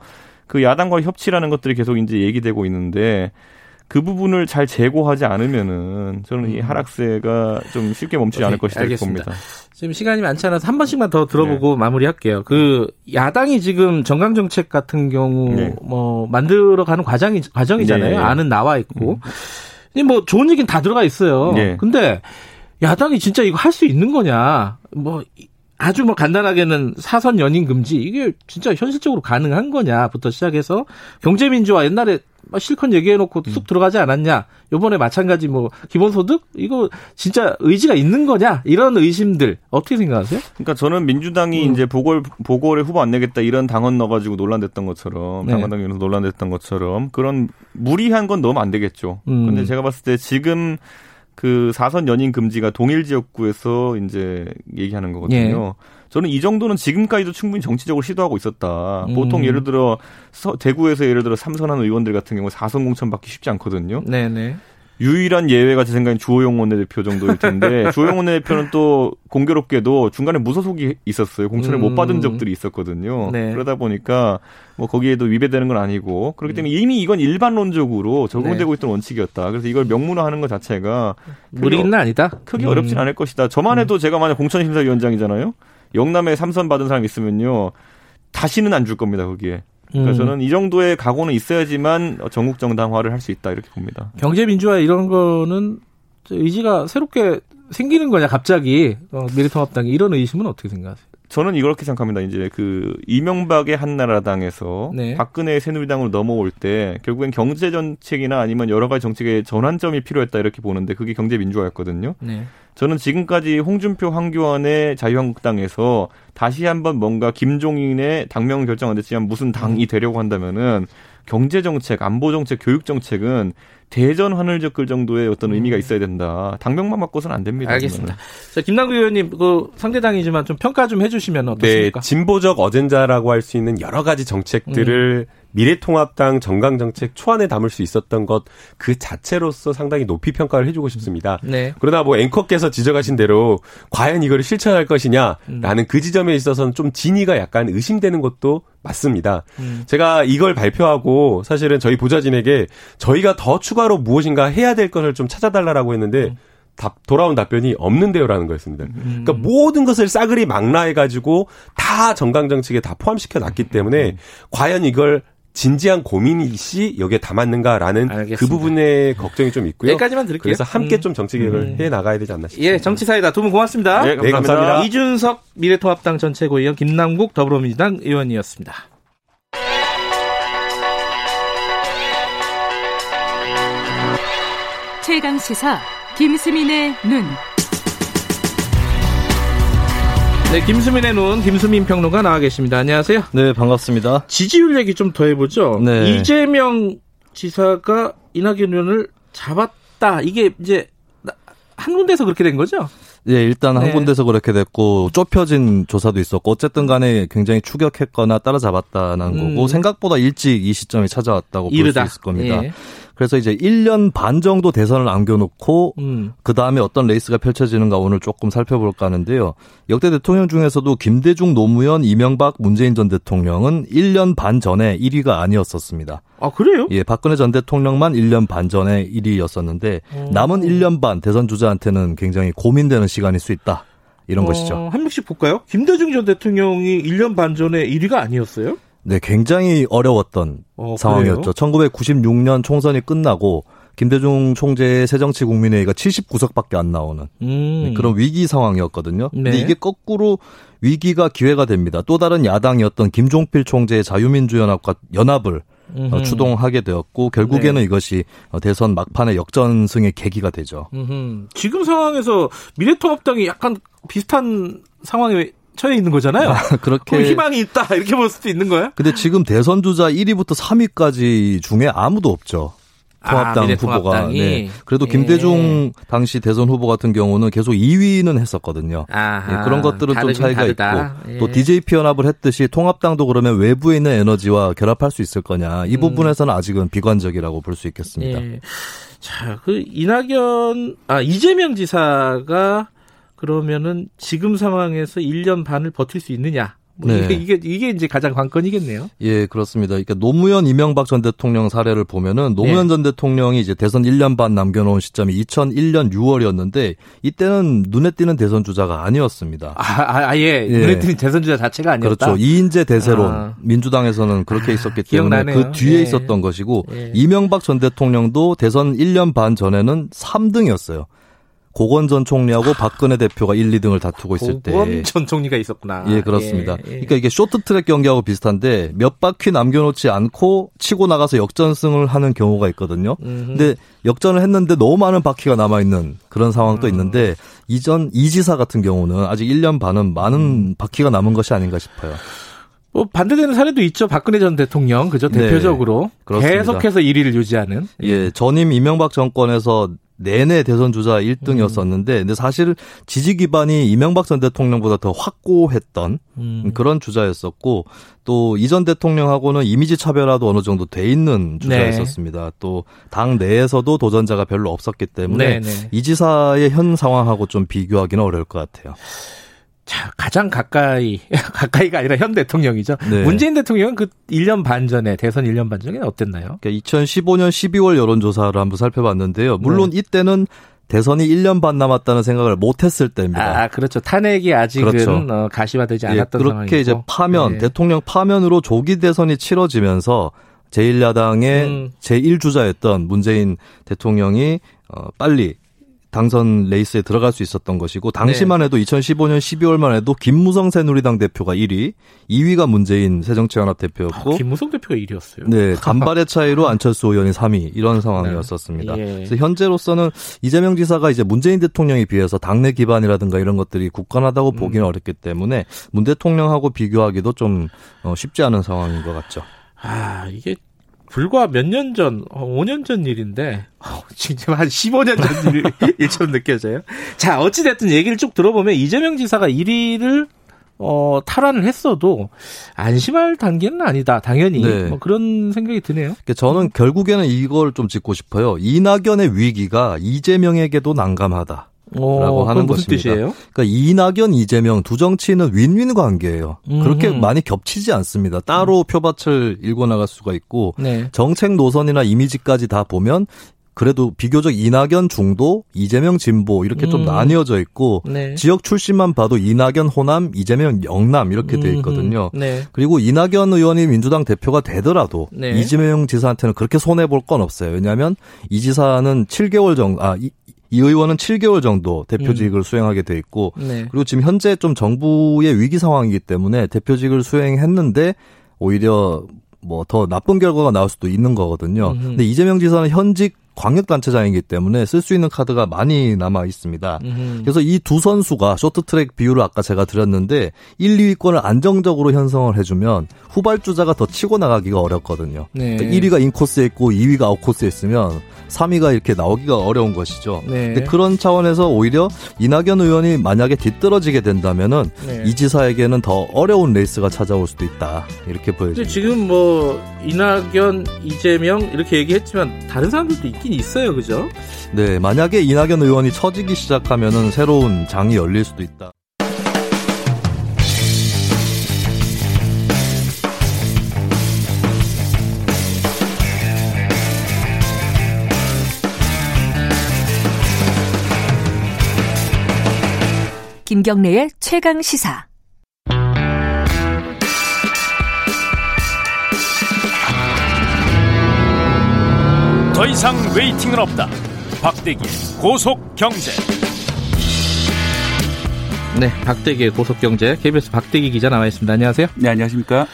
그 야당과 협치라는 것들이 계속 이제 얘기되고 있는데 그 부분을 잘 제고하지 않으면은 저는 이 음. 하락세가 좀 쉽게 멈추지 않을 것이다 알겠습니다. 봅니다. 지금 시간이 많지 않아서 한 번씩만 더 들어보고 네. 마무리할게요. 그 야당이 지금 정강 정책 같은 경우 네. 뭐 만들어가는 과정이 과정이잖아요. 네. 안은 나와 있고. 음. 뭐 좋은 얘기는 다 들어가 있어요. 네. 근데 야당이 진짜 이거 할 수 있는 거냐? 뭐 아주 뭐 간단하게는 사선 연임 금지 이게 진짜 현실적으로 가능한 거냐부터 시작해서 경제민주화 옛날에 실컷 얘기해놓고 쑥 음. 들어가지 않았냐 요번에 마찬가지 뭐 기본소득 이거 진짜 의지가 있는 거냐 이런 의심들 어떻게 생각하세요? 그러니까 저는 민주당이 음. 이제 보궐 보궐에 후보 안 내겠다 이런 당헌 넣어가지고 논란됐던 것처럼 네. 당헌당에서 논란됐던 것처럼 그런 무리한 건 넣으면 안 되겠죠. 음. 근데 제가 봤을 때 지금 그 사선 연임 금지가 동일 지역구에서 이제 얘기하는 거거든요. 예. 저는 이 정도는 지금까지도 충분히 정치적으로 시도하고 있었다. 음. 보통 예를 들어 서, 대구에서 예를 들어 삼선한 의원들 같은 경우 사선 공천 받기 쉽지 않거든요. 네네. 유일한 예외가 제 생각엔 주호영 원내대표 정도일 텐데 주호영 원내대표는 또 공교롭게도 중간에 무소속이 있었어요. 공천을 음. 못 받은 적들이 있었거든요. 네. 그러다 보니까 뭐 거기에도 위배되는 건 아니고 그렇기 때문에 이미 이건 일반론적으로 적용되고 네. 있던 원칙이었다. 그래서 이걸 명문화하는 것 자체가 무리는 아니다. 크게 음. 어렵진 않을 것이다. 저만 해도 음. 제가 만약 공천심사위원장이잖아요. 영남에 삼선 받은 사람 있으면요 다시는 안 줄 겁니다 거기에. 그러니까 음. 저는 이 정도의 각오는 있어야지만 전국 정당화를 할 수 있다 이렇게 봅니다. 경제 민주화 이런 거는 의지가 새롭게 생기는 거냐 갑자기 어, 미래통합당이 이런 의심은 어떻게 생각하세요? 저는 이렇게 생각합니다. 이제 그 이명박의 한나라당에서 네. 박근혜의 새누리당으로 넘어올 때 결국엔 경제 정책이나 아니면 여러 가지 정책의 전환점이 필요했다 이렇게 보는데 그게 경제 민주화였거든요. 네. 저는 지금까지 홍준표, 황교안의 자유한국당에서 다시 한번 뭔가 김종인의 당명 결정 안 됐지만 무슨 당이 되려고 한다면은 경제 정책, 안보 정책, 교육 정책은 대전 하늘 적글 정도의 어떤 의미가 음. 있어야 된다. 당명만 바꿔서는 안 됩니다. 알겠습니다. 자, 김남국 의원님, 그 상대당이지만 좀 평가 좀 해주시면 어떻습니까? 네, 진보적 어젠자라고 할 수 있는 여러 가지 정책들을 음. 미래통합당 정강정책 초안에 담을 수 있었던 것 그 자체로서 상당히 높이 평가를 해주고 싶습니다. 네. 그러나 뭐 앵커께서 지적하신 대로 과연 이거를 실천할 것이냐라는 음. 그 지점에 있어서는 좀 진위가 약간 의심되는 것도 맞습니다. 음. 제가 이걸 발표하고 사실은 저희 보좌진에게 저희가 더 추가로 무엇인가 해야 될 것을 좀 찾아달라고 했는데 음. 답, 돌아온 답변이 없는데요라는 거였습니다. 음. 그러니까 모든 것을 싸그리 망라해가지고 다 정강정책에 다 포함시켜 놨기 때문에 음. 과연 이걸 진지한 고민이 여기에 담았는가라는 알겠습니다. 그 부분에 걱정이 좀 있고요. 여기까지만 들을게요. 그래서 함께 음. 좀 정치 개혁을 음. 해 나가야 되지 않나 싶습니다. 예, 정치사이다 두 분 고맙습니다. 네, 감사합니다. 네, 감사합니다. 이준석 미래통합당 전체고위원 김남국 더불어민주당 의원이었습니다. 최강 시사 김수민의 눈. 네, 김수민의 눈, 김수민 평론가 나와 계십니다. 안녕하세요. 네, 반갑습니다. 지지율 얘기 좀 더 해보죠. 네. 이재명 지사가 이낙연 의원을 잡았다. 이게 이제 한 군데서 그렇게 된 거죠? 예, 일단 한 네. 군데서 그렇게 됐고 좁혀진 조사도 있었고 어쨌든 간에 굉장히 추격했거나 따라잡았다는 음. 거고 생각보다 일찍 이 시점에 찾아왔다고 볼 수 있을 겁니다. 예. 그래서 이제 1년 반 정도 대선을 남겨놓고 음. 그 다음에 어떤 레이스가 펼쳐지는가 오늘 조금 살펴볼까 하는데요. 역대 대통령 중에서도 김대중, 노무현, 이명박, 문재인 전 대통령은 1년 반 전에 1위가 아니었었습니다. 아 그래요? 예, 박근혜 전 대통령만 1년 반 전에 1위였었는데 오. 남은 1년 반 대선 주자한테는 굉장히 고민되는 시간 일 수 있다. 이런 어, 것이죠. 한 명씩 볼까요? 김대중 전 대통령이 1년 반 전에 1위가 아니었어요? 네, 굉장히 어려웠던 어, 상황이었죠. 1996년 총선이 끝나고 김대중 총재의 새정치 국민회의가 79석밖에 안 나오는 음. 네, 그런 위기 상황이었거든요. 네. 근데 이게 거꾸로 위기가 기회가 됩니다. 또 다른 야당이었던 김종필 총재의 자유민주연합과 연합을 어, 추동하게 되었고 결국에는 네. 이것이 어, 대선 막판의 역전승의 계기가 되죠. 음흠. 지금 상황에서 미래통합당이 약간 비슷한 상황에 처해 있는 거잖아요. 아, 그렇게 희망이 있다 이렇게 볼 수도 있는 거예요. 근데 지금 대선 주자 1위부터 3위까지 중에 아무도 없죠. 통합당 아, 후보가. 네. 그래도 예. 김대중 당시 대선 후보 같은 경우는 계속 2위는 했었거든요. 네, 그런 것들은 좀 차이가 다르다. 있고 예. 또 DJP 연합을 했듯이 통합당도 그러면 외부에 있는 에너지와 결합할 수 있을 거냐 이 음. 부분에서는 아직은 비관적이라고 볼 수 있겠습니다. 예. 자, 그 이낙연 아 이재명 지사가 그러면은 지금 상황에서 1년 반을 버틸 수 있느냐? 뭐 네. 이게, 이게 이게 이제 가장 관건이겠네요. 예, 그렇습니다. 그러니까 노무현 이명박 전 대통령 사례를 보면은 노무현 네. 전 대통령이 이제 대선 1년 반 남겨 놓은 시점이 2001년 6월이었는데 이때는 눈에 띄는 대선 주자가 아니었습니다. 아, 아, 아 예. 예. 눈에 띄는 대선 주자 자체가 아니었다. 그렇죠. 이인재 대세론 아. 민주당에서는 그렇게 있었기 때문에 그 뒤에 예. 있었던 것이고 예. 이명박 전 대통령도 대선 1년 반 전에는 3등이었어요. 고건 전 총리하고 박근혜 대표가 1, 2등을 다투고 있을 때. 고건 전 총리가 있었구나. 예, 그렇습니다. 예, 예. 그러니까 이게 쇼트트랙 경기하고 비슷한데 몇 바퀴 남겨놓지 않고 치고 나가서 역전승을 하는 경우가 있거든요. 음흠. 근데 역전을 했는데 너무 많은 바퀴가 남아 있는 그런 상황도 음. 있는데 이전 이 지사 같은 경우는 아직 1년 반은 많은 음. 바퀴가 남은 것이 아닌가 싶어요. 뭐 반대되는 사례도 있죠. 박근혜 전 대통령 그죠 네, 대표적으로 네, 계속해서 1위를 유지하는. 예, 전임 이명박 정권에서 내내 대선 주자 1등이었었는데 근데 사실 지지 기반이 이명박 전 대통령보다 더 확고했던 음. 그런 주자였었고 또 이전 대통령하고는 이미지 차별화도 어느 정도 돼 있는 주자였었습니다. 네. 또당 내에서도 도전자가 별로 없었기 때문에 네, 네. 이 지사의 현 상황하고 좀 비교하기는 어려울 것 같아요. 자, 가장 가까이, 가까이가 아니라 현 대통령이죠. 네. 문재인 대통령은 그 1년 반 전에, 대선 1년 반 전에 어땠나요? 그러니까 2015년 12월 여론조사를 한번 살펴봤는데요. 물론 네. 이때는 대선이 1년 반 남았다는 생각을 못 했을 때입니다. 아, 그렇죠. 탄핵이 아직은 그렇죠. 어, 가시화되지 예, 않았던 예, 그렇게 상황이고. 이제 파면, 네. 대통령 파면으로 조기 대선이 치러지면서 제1야당의 음. 제1주자였던 문재인 대통령이 어, 빨리 당선 레이스에 들어갈 수 있었던 것이고 당시만 네. 해도 2015년 12월만 해도 김무성 새누리당 대표가 1위, 2위가 문재인 새정치연합 대표였고 아, 김무성 대표가 1위였어요. 네, 간발의 차이로 안철수 의원이 3위 이런 상황이었었습니다. 네. 예. 그래서 현재로서는 이재명 지사가 이제 문재인 대통령에 비해서 당내 기반이라든가 이런 것들이 굳건하다고 음. 보기는 어렵기 때문에 문 대통령하고 비교하기도 좀 어, 쉽지 않은 상황인 것 같죠. 아 이게 불과 몇 년 전, 5년 어, 전 일인데, 어, 지금 한 15년 전 일, 일처럼 느껴져요. 자, 어찌됐든 얘기를 쭉 들어보면 이재명 지사가 1위를 어, 탈환을 했어도 안심할 단계는 아니다. 당연히. 네. 뭐 그런 생각이 드네요. 그러니까 저는 결국에는 이걸 좀 짚고 싶어요. 이낙연의 위기가 이재명에게도 난감하다. 라고 하는 무슨 것입니다. 뜻이에요? 그러니까 이낙연, 이재명 두 정치는 윈윈 관계예요. 음흠. 그렇게 많이 겹치지 않습니다. 따로 음. 표밭을 일궈 나갈 수가 있고 네. 정책 노선이나 이미지까지 다 보면 그래도 비교적 이낙연 중도, 이재명 진보 이렇게 음. 좀 나뉘어져 있고 네. 지역 출신만 봐도 이낙연 호남, 이재명 영남 이렇게 돼 있거든요. 네. 그리고 이낙연 의원이 민주당 대표가 되더라도 네. 이재명 지사한테는 그렇게 손해 볼 건 없어요. 왜냐하면 이 지사는 7개월 정도, 아, 이, 이 의원은 7개월 정도 대표직을 음. 수행하게 돼 있고 네. 그리고 지금 현재 좀 정부의 위기 상황이기 때문에 대표직을 수행했는데 오히려 뭐 더 나쁜 결과가 나올 수도 있는 거거든요. 음. 근데 이재명 지사는 현직 광역단체장이기 때문에 쓸 수 있는 카드가 많이 남아 있습니다. 음흠. 그래서 이 두 선수가 쇼트트랙 비율을 아까 제가 드렸는데 1, 2위권을 안정적으로 형성을 해주면 후발주자가 더 치고 나가기가 어렵거든요. 네. 그러니까 1위가 인코스에 있고 2위가 아웃코스에 있으면 3위가 이렇게 나오기가 어려운 것이죠. 네. 근데 그런 차원에서 오히려 이낙연 의원이 만약에 뒤떨어지게 된다면은 네. 이 지사에게는 더 어려운 레이스가 찾아올 수도 있다. 이렇게 보여집니다. 지금 뭐 이낙연, 이재명 이렇게 얘기했지만 다른 사람들도 있긴 있어요. 그죠? 네, 만약에 이낙연 의원이 처지기 시작하면은 새로운 장이 열릴 수도 있다. 김경래의 최강 시사. 더 이상 웨이팅은 없다. 박대기 고속 경제. 네, 박대기의 고속 경제 KBS 박대기 기자 나와 있습니다. 안녕하세요. 네, 안녕하십니까?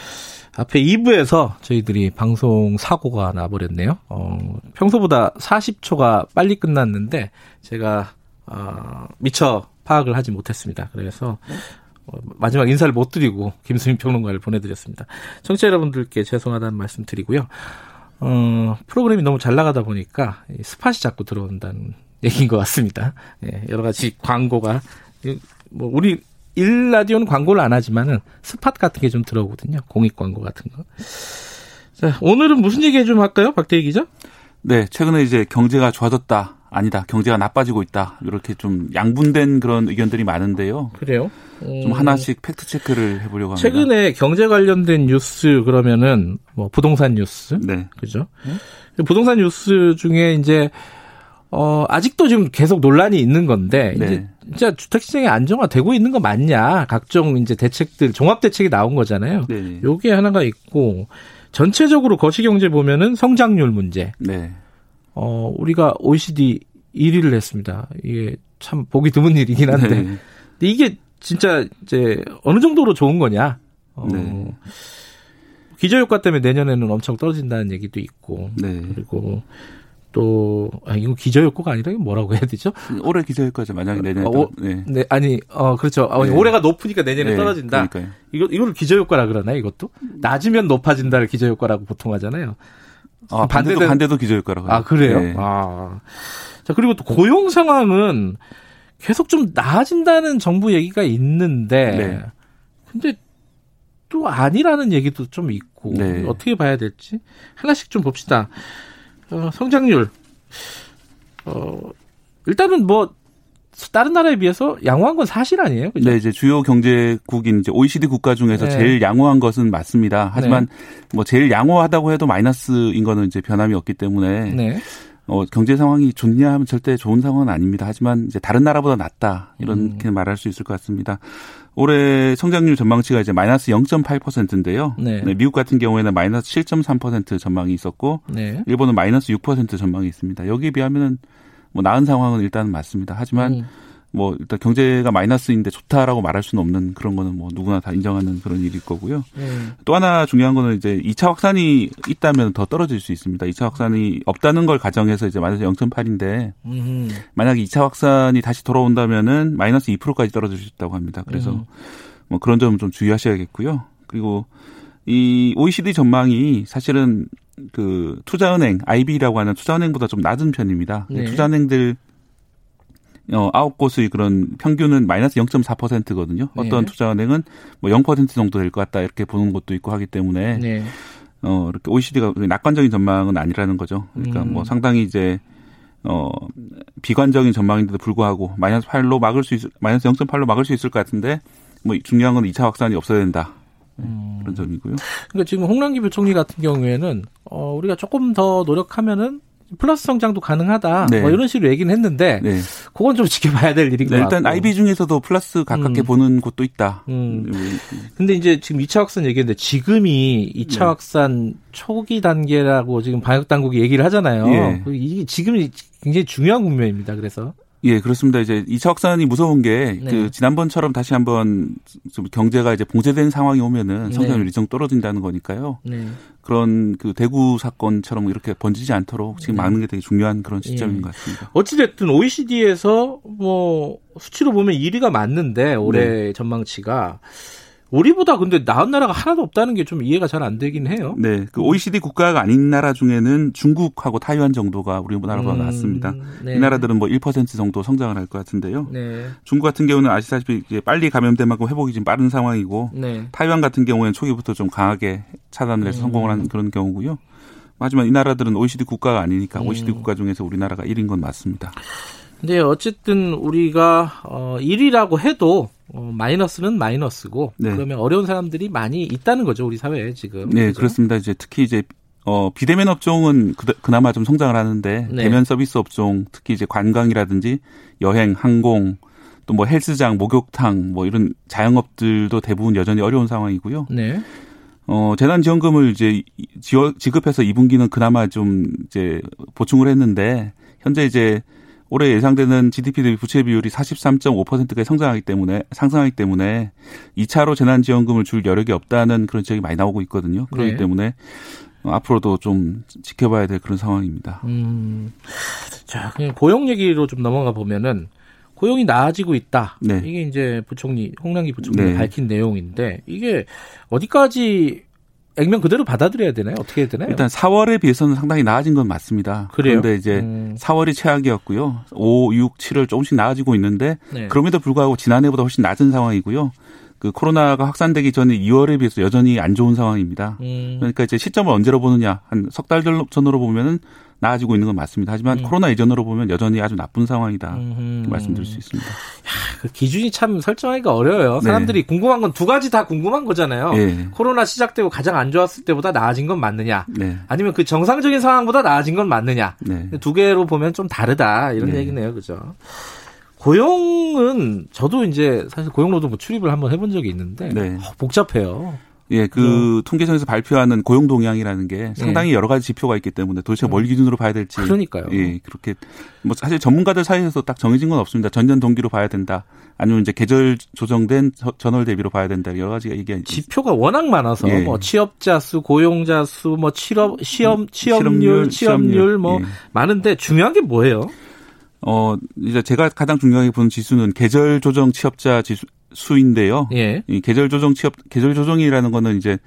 앞에 2부에서 저희들이 방송 사고가 나버렸네요. 어, 평소보다 40초가 빨리 끝났는데 제가 어, 미처 파악을 하지 못했습니다. 그래서 어, 마지막 인사를 못 드리고 김수민 평론가를 보내드렸습니다. 청취자 여러분들께 죄송하다는 말씀 드리고요. 어, 프로그램이 너무 잘 나가다 보니까 스팟이 자꾸 들어온다는 얘기인 것 같습니다. 예, 여러 가지 광고가 뭐 우리 일 라디오는 광고를 안 하지만은 스팟 같은 게 좀 들어오거든요. 공익 광고 같은 거. 자, 오늘은 무슨 얘기 좀 할까요? 박대희 기자? 네, 최근에 이제 경제가 좋아졌다. 아니다. 경제가 나빠지고 있다. 이렇게 좀 양분된 그런 의견들이 많은데요. 그래요? 음. 좀 하나씩 fact check를 해보려고 합니다. 최근에 경제 관련된 뉴스 그러면은 뭐 부동산 뉴스, 네, 그죠? 네? 부동산 뉴스 중에 이제 어 아직도 지금 계속 논란이 있는 건데 네. 이제 진짜 주택 시장이 안정화되고 있는 거 맞냐? 각종 이제 대책들 종합 대책이 나온 거잖아요. 네. 요게 하나가 있고 전체적으로 거시 경제 보면은 성장률 문제. 네. 어, 우리가 OECD 1위를 했습니다. 이게 참 보기 드문 일이긴 한데. 네. 근데 이게 진짜 이제 어느 정도로 좋은 거냐. 어, 네. 기저효과 때문에 내년에는 엄청 떨어진다는 얘기도 있고. 네. 그리고 또, 아, 이거 기저효과가 아니라 이거 뭐라고 해야 되죠? 올해 기저효과죠. 만약에 내년에. 어, 네. 네. 아니, 어, 그렇죠. 아, 네. 올해가 높으니까 내년에 네. 떨어진다. 그러니까요. 이거, 이걸 기저효과라 그러나요, 이것도? 낮으면 높아진다를 기저효과라고 보통 하잖아요. 아, 반대도 반대도 기저효과라고. 아 그래요? 네. 아. 자 그리고 또 고용 상황은 계속 좀 나아진다는 정부 얘기가 있는데, 네. 근데 또 아니라는 얘기도 좀 있고 네. 어떻게 봐야 될지 하나씩 좀 봅시다. 어, 성장률. 어, 일단은 뭐 다른 나라에 비해서 양호한 건 사실 아니에요? 그죠? 네, 이제 주요 경제국인 이제 OECD 국가 중에서 네. 제일 양호한 것은 맞습니다. 하지만 네. 뭐 제일 양호하다고 해도 마이너스인 거는 이제 변함이 없기 때문에 네. 어, 경제 상황이 좋냐 하면 절대 좋은 상황은 아닙니다. 하지만 이제 다른 나라보다 낫다 이렇게 음. 말할 수 있을 것 같습니다. 올해 성장률 전망치가 이제 마이너스 0.8%인데요. 네. 네, 미국 같은 경우에는 마이너스 7.3% 전망이 있었고 네. 일본은 마이너스 6% 전망이 있습니다. 여기에 비하면은 뭐 나은 상황은 일단은 맞습니다. 하지만 음. 뭐 일단 경제가 마이너스인데 좋다라고 말할 수는 없는 그런 거는 뭐 누구나 다 인정하는 그런 일일 거고요. 음. 또 하나 중요한 거는 이제 2차 확산이 있다면 더 떨어질 수 있습니다. 2차 확산이 없다는 걸 가정해서 이제 마이너스 0.8인데 음. 만약에 2차 확산이 다시 돌아온다면은 마이너스 2%까지 떨어질 수 있다고 합니다. 그래서 음. 뭐 그런 점은 좀 주의하셔야겠고요. 그리고 이 OECD 전망이 사실은 그 투자은행 IB라고 하는 투자은행보다 좀 낮은 편입니다. 네. 투자은행들 어, 아홉 곳의 그런 평균은 마이너스 0.4%거든요. 어떤 네. 투자은행은 뭐 0% 정도 될 것 같다 이렇게 보는 것도 있고 하기 때문에 네. 어, 이렇게 OECD가 낙관적인 전망은 아니라는 거죠. 그러니까 음. 뭐 상당히 이제 어, 비관적인 전망인데도 불구하고 마이너스 8로 막을 수 있, 마이너스 0.8로 막을 수 있을 것 같은데 뭐 중요한 건 2차 확산이 없어야 된다. 음. 그런 점이고요. 그러니까 지금 홍남기 부총리 같은 경우에는 어, 우리가 조금 더 노력하면은 플러스 성장도 가능하다. 네. 뭐 이런 식으로 얘기는 했는데 네. 그건 좀 지켜봐야 될 일인 네, 것 일단 같고. IB 중에서도 플러스 가깝게 음. 보는 곳도 있다. 음. 음. 근데 이제 지금 2차 확산 얘기했는데 지금이 2차 확산 초기 단계라고 지금 방역 당국이 얘기를 하잖아요. 예. 이게 지금이 굉장히 중요한 국면입니다. 그래서 예, 그렇습니다. 이제 2차 확산이 무서운 게, 네. 그, 지난번처럼 다시 한번 좀 경제가 이제 봉쇄된 상황이 오면은 네. 성장률이 좀 떨어진다는 거니까요. 네. 그런 그 대구 사건처럼 이렇게 번지지 않도록 지금 네. 막는 게 되게 중요한 그런 시점인 예. 것 같습니다. 어찌됐든 OECD에서 뭐 수치로 보면 1위가 맞는데 올해 네. 전망치가 우리보다 근데 나은 나라가 하나도 없다는 게 좀 이해가 잘 안 되긴 해요. 네. 그 OECD 국가가 아닌 나라 중에는 중국하고 타이완 정도가 우리나라보다 음, 낫습니다. 네. 이 나라들은 뭐 1% 정도 성장을 할 것 같은데요. 네. 중국 같은 경우는 아시다시피 이제 빨리 감염된 만큼 회복이 좀 빠른 상황이고 네. 타이완 같은 경우에는 초기부터 좀 강하게 차단을 해서 음. 성공을 하는 그런 경우고요. 하지만 이 나라들은 OECD 국가가 아니니까 OECD 음. 국가 중에서 우리나라가 1인 건 맞습니다. 근데 어쨌든 우리가 어 1위라고 해도 어, 마이너스는 마이너스고 네. 그러면 어려운 사람들이 많이 있다는 거죠 우리 사회에 지금. 네 그렇죠? 그렇습니다 이제 특히 이제 어, 비대면 업종은 그, 나마 좀 성장을 하는데 네. 대면 서비스 업종 특히 이제 관광이라든지 여행, 항공 또 뭐 헬스장, 목욕탕 뭐 이런 자영업들도 대부분 여전히 어려운 상황이고요. 네. 어, 재난지원금을 이제 지급해서 2분기는 그나마 좀 이제 보충을 했는데 현재 이제 올해 예상되는 GDP 대비 부채 비율이 43.5%까지 성장하기 때문에 상승하기 때문에 2차로 재난지원금을 줄 여력이 없다는 그런 지적이 많이 나오고 있거든요. 그렇기 네. 때문에 앞으로도 좀 지켜봐야 될 그런 상황입니다. 음. 자, 그냥 고용 얘기로 좀 넘어가 보면은 고용이 나아지고 있다. 네. 이게 이제 부총리 홍남기 부총리가 네. 밝힌 내용인데 이게 어디까지 액면 그대로 받아들여야 되나요? 어떻게 해야 되나요? 일단 4월에 비해서는 상당히 나아진 건 맞습니다. 그래요? 그런데 이제 음. 4월이 최악이었고요. 5, 6, 7월 조금씩 나아지고 있는데 네. 그럼에도 불구하고 지난해보다 훨씬 낮은 상황이고요. 그 코로나가 확산되기 전에 2월에 비해서 여전히 안 좋은 상황입니다. 음. 그러니까 이제 시점을 언제로 보느냐 한 석 달 전으로 보면은 나아지고 있는 건 맞습니다. 하지만 음. 코로나 이전으로 보면 여전히 아주 나쁜 상황이다 음. 말씀드릴 수 있습니다. 야, 그 기준이 참 설정하기가 어려워요. 네. 사람들이 네. 궁금한 건 두 가지 다 궁금한 거잖아요. 네. 코로나 시작되고 가장 안 좋았을 때보다 나아진 건 맞느냐, 네. 아니면 그 정상적인 상황보다 나아진 건 맞느냐. 네. 두 개로 보면 좀 다르다 이런 네. 얘기네요, 그죠? 고용은 저도 이제 사실 고용노동부 출입을 한번 해본 적이 있는데 어, 복잡해요. 예, 그 네. 통계청에서 발표하는 고용 동향이라는 게 상당히 네. 여러 가지 지표가 있기 때문에 도대체 뭘 음. 기준으로 봐야 될지 그러니까요. 예, 그렇게 뭐 사실 전문가들 사이에서 딱 정해진 건 없습니다. 전년 동기로 봐야 된다. 아니면 이제 계절 조정된 전월 대비로 봐야 된다. 여러 가지가 얘기 지표가 워낙 많아서 예. 뭐 취업자 수, 고용자 수, 뭐 취업 시험 취업률, 취업률 뭐 예. 많은데 중요한 게 뭐예요? 어, 이제 제가 가장 중요하게 보는 지수는 계절 조정 취업자 지수, 수인데요. 예. 이 계절 조정 취업 계절 조정이라는 거는 이제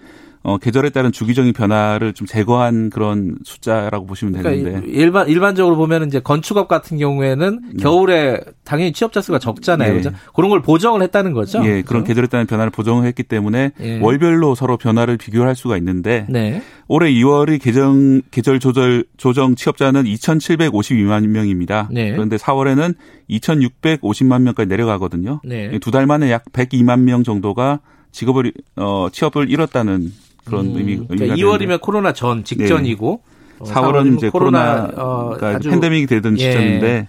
어, 계절에 따른 주기적인 변화를 좀 제거한 그런 숫자라고 보시면 그러니까 되는데. 일반, 일반적으로 보면 이제 건축업 같은 경우에는 네. 겨울에 당연히 취업자 수가 적잖아요. 네. 그죠? 그런 걸 보정을 했다는 거죠. 예, 그런 계절에 따른 변화를 보정을 했기 때문에 예. 월별로 서로 변화를 비교할 수가 있는데. 네. 올해 2월의 계정, 계절 조절, 조정 취업자는 2,752만 명입니다. 네. 그런데 4월에는 2,650만 명까지 내려가거든요. 네. 두달 만에 약 102만 명 정도가 직업을, 어, 취업을 잃었다는 그런 음, 의미, 그러니까 의미가 2월이면 되는데. 코로나 전 직전이고 네. 4월은 이제 코로나, 코로나 어, 팬데믹이 되던 예. 시점인데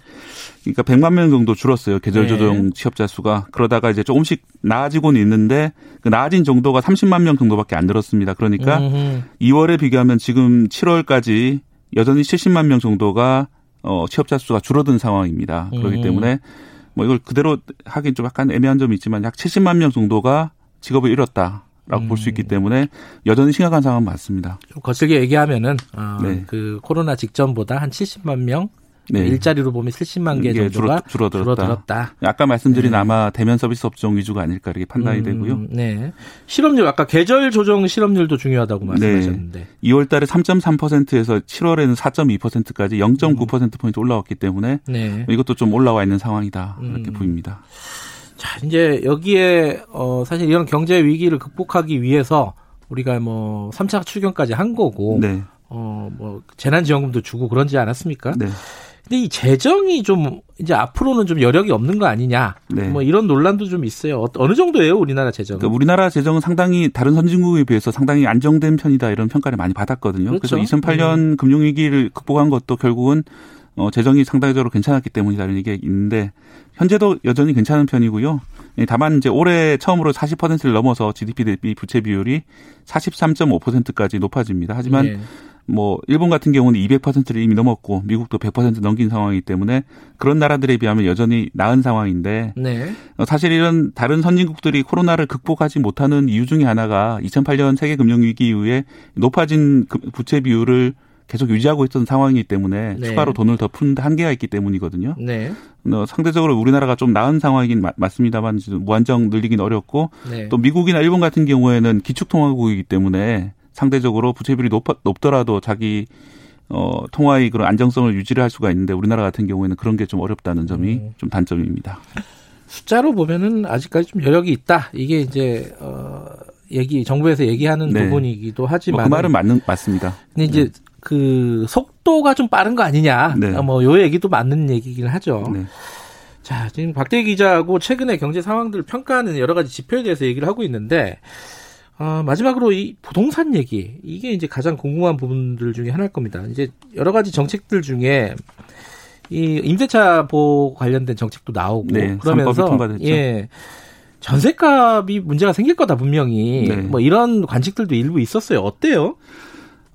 그러니까 100만 명 정도 줄었어요. 계절 조정 네. 취업자 수가. 그러다가 이제 조금씩 나아지고는 있는데 그 나아진 정도가 30만 명 정도밖에 안 늘었습니다. 그러니까 음흠. 2월에 비교하면 지금 7월까지 여전히 70만 명 정도가 어 취업자 수가 줄어든 상황입니다. 그렇기 음. 때문에 뭐 이걸 그대로 하긴 좀 약간 애매한 점이 있지만 약 70만 명 정도가 직업을 잃었다. 라고 음. 볼수 있기 때문에 여전히 심각한 상황은 맞습니다. 좀 거칠게 얘기하면은 어, 네. 그 코로나 직전보다 한 70만 명 네. 일자리로 보면 70만 개 정도가 줄어, 줄어들었다. 줄어들었다. 아까 말씀드린 네. 아마 대면 서비스 업종 위주가 아닐까 이렇게 판단이 음, 되고요. 네. 실업률 아까 계절 조정 실업률도 중요하다고 말씀하셨는데 네. 2월 달에 3.3%에서 7월에는 4.2%까지 0.9% 포인트 올라왔기 때문에 네. 이것도 좀 올라와 있는 상황이다. 이렇게 음. 보입니다. 자, 이제 여기에 어 사실 이런 경제 위기를 극복하기 위해서 우리가 뭐 3차 추경까지 한 거고 네. 어뭐 재난 지원금도 주고 그런지 않았습니까? 네. 근데 이 재정이 좀 이제 앞으로는 좀 여력이 없는 거 아니냐? 네. 뭐 이런 논란도 좀 있어요. 어, 느 정도예요, 우리나라 재정? 그러니까 우리나라 재정은 상당히 다른 선진국에 비해서 상당히 안정된 편이다 이런 평가를 많이 받았거든요. 그렇죠. 그래서 2008년 음. 금융위기를 극복한 것도 결국은 어, 재정이 상당적으로 괜찮았기 때문이라는 얘기가 있는데 현재도 여전히 괜찮은 편이고요. 예, 다만 이제 올해 처음으로 40%를 넘어서 GDP 대비 부채 비율이 43.5%까지 높아집니다. 하지만 네. 뭐 일본 같은 경우는 200%를 이미 넘었고 미국도 100% 넘긴 상황이기 때문에 그런 나라들에 비하면 여전히 나은 상황인데 네. 어, 사실 이런 다른 선진국들이 코로나를 극복하지 못하는 이유 중에 하나가 2008년 세계 금융 위기 이후에 높아진 그 부채 비율을 계속 유지하고 있던 상황이기 때문에 네. 추가로 돈을 더 푸는 한계가 있기 때문이거든요. 네. 어, 상대적으로 우리나라가 좀 나은 상황이긴 마, 맞습니다만 무한정 늘리긴 어렵고 네. 또 미국이나 일본 같은 경우에는 기축통화국이기 때문에 상대적으로 부채비율이 높, 높더라도 자기 어, 통화의 그런 안정성을 유지를 할 수가 있는데 우리나라 같은 경우에는 그런 게 좀 어렵다는 점이 음. 좀 단점입니다. 숫자로 보면은 아직까지 좀 여력이 있다. 이게 이제 어 얘기 정부에서 얘기하는 네. 부분이기도 하지만 뭐 그 말은 맞는 맞습니다. 근데 이제 네. 그 속도가 좀 빠른 거 아니냐. 네. 뭐요 얘기도 맞는 얘기긴 하죠. 네. 자, 지금 박대 기자하고 최근의 경제 상황들을 평가하는 여러 가지 지표에 대해서 얘기를 하고 있는데 어, 마지막으로 이 부동산 얘기 이게 이제 가장 궁금한 부분들 중에 하나일 겁니다. 이제 여러 가지 정책들 중에 이 임대차 보호 관련된 정책도 나오고 네, 그러면서 예. 전세값이 문제가 생길 거다 분명히 네. 뭐 이런 관측들도 일부 있었어요. 어때요?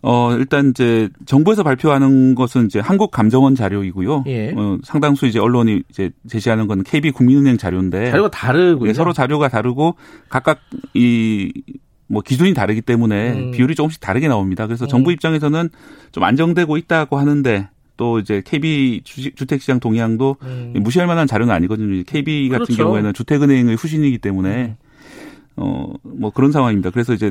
어, 일단 이제 정부에서 발표하는 것은 이제 한국 감정원 자료이고요. 예. 어, 상당수 이제 언론이 이제 제시하는 건 KB 국민은행 자료인데 자료가 다르고요. 네, 서로 자료가 다르고 각각 이 뭐 기준이 다르기 때문에 음. 비율이 조금씩 다르게 나옵니다. 그래서 음. 정부 입장에서는 좀 안정되고 있다고 하는데 또 이제 KB 주택 시장 동향도 음. 무시할 만한 자료는 아니거든요. KB 같은 그렇죠. 경우에는 주택은행의 후신이기 때문에 음. 어뭐 그런 상황입니다. 그래서 이제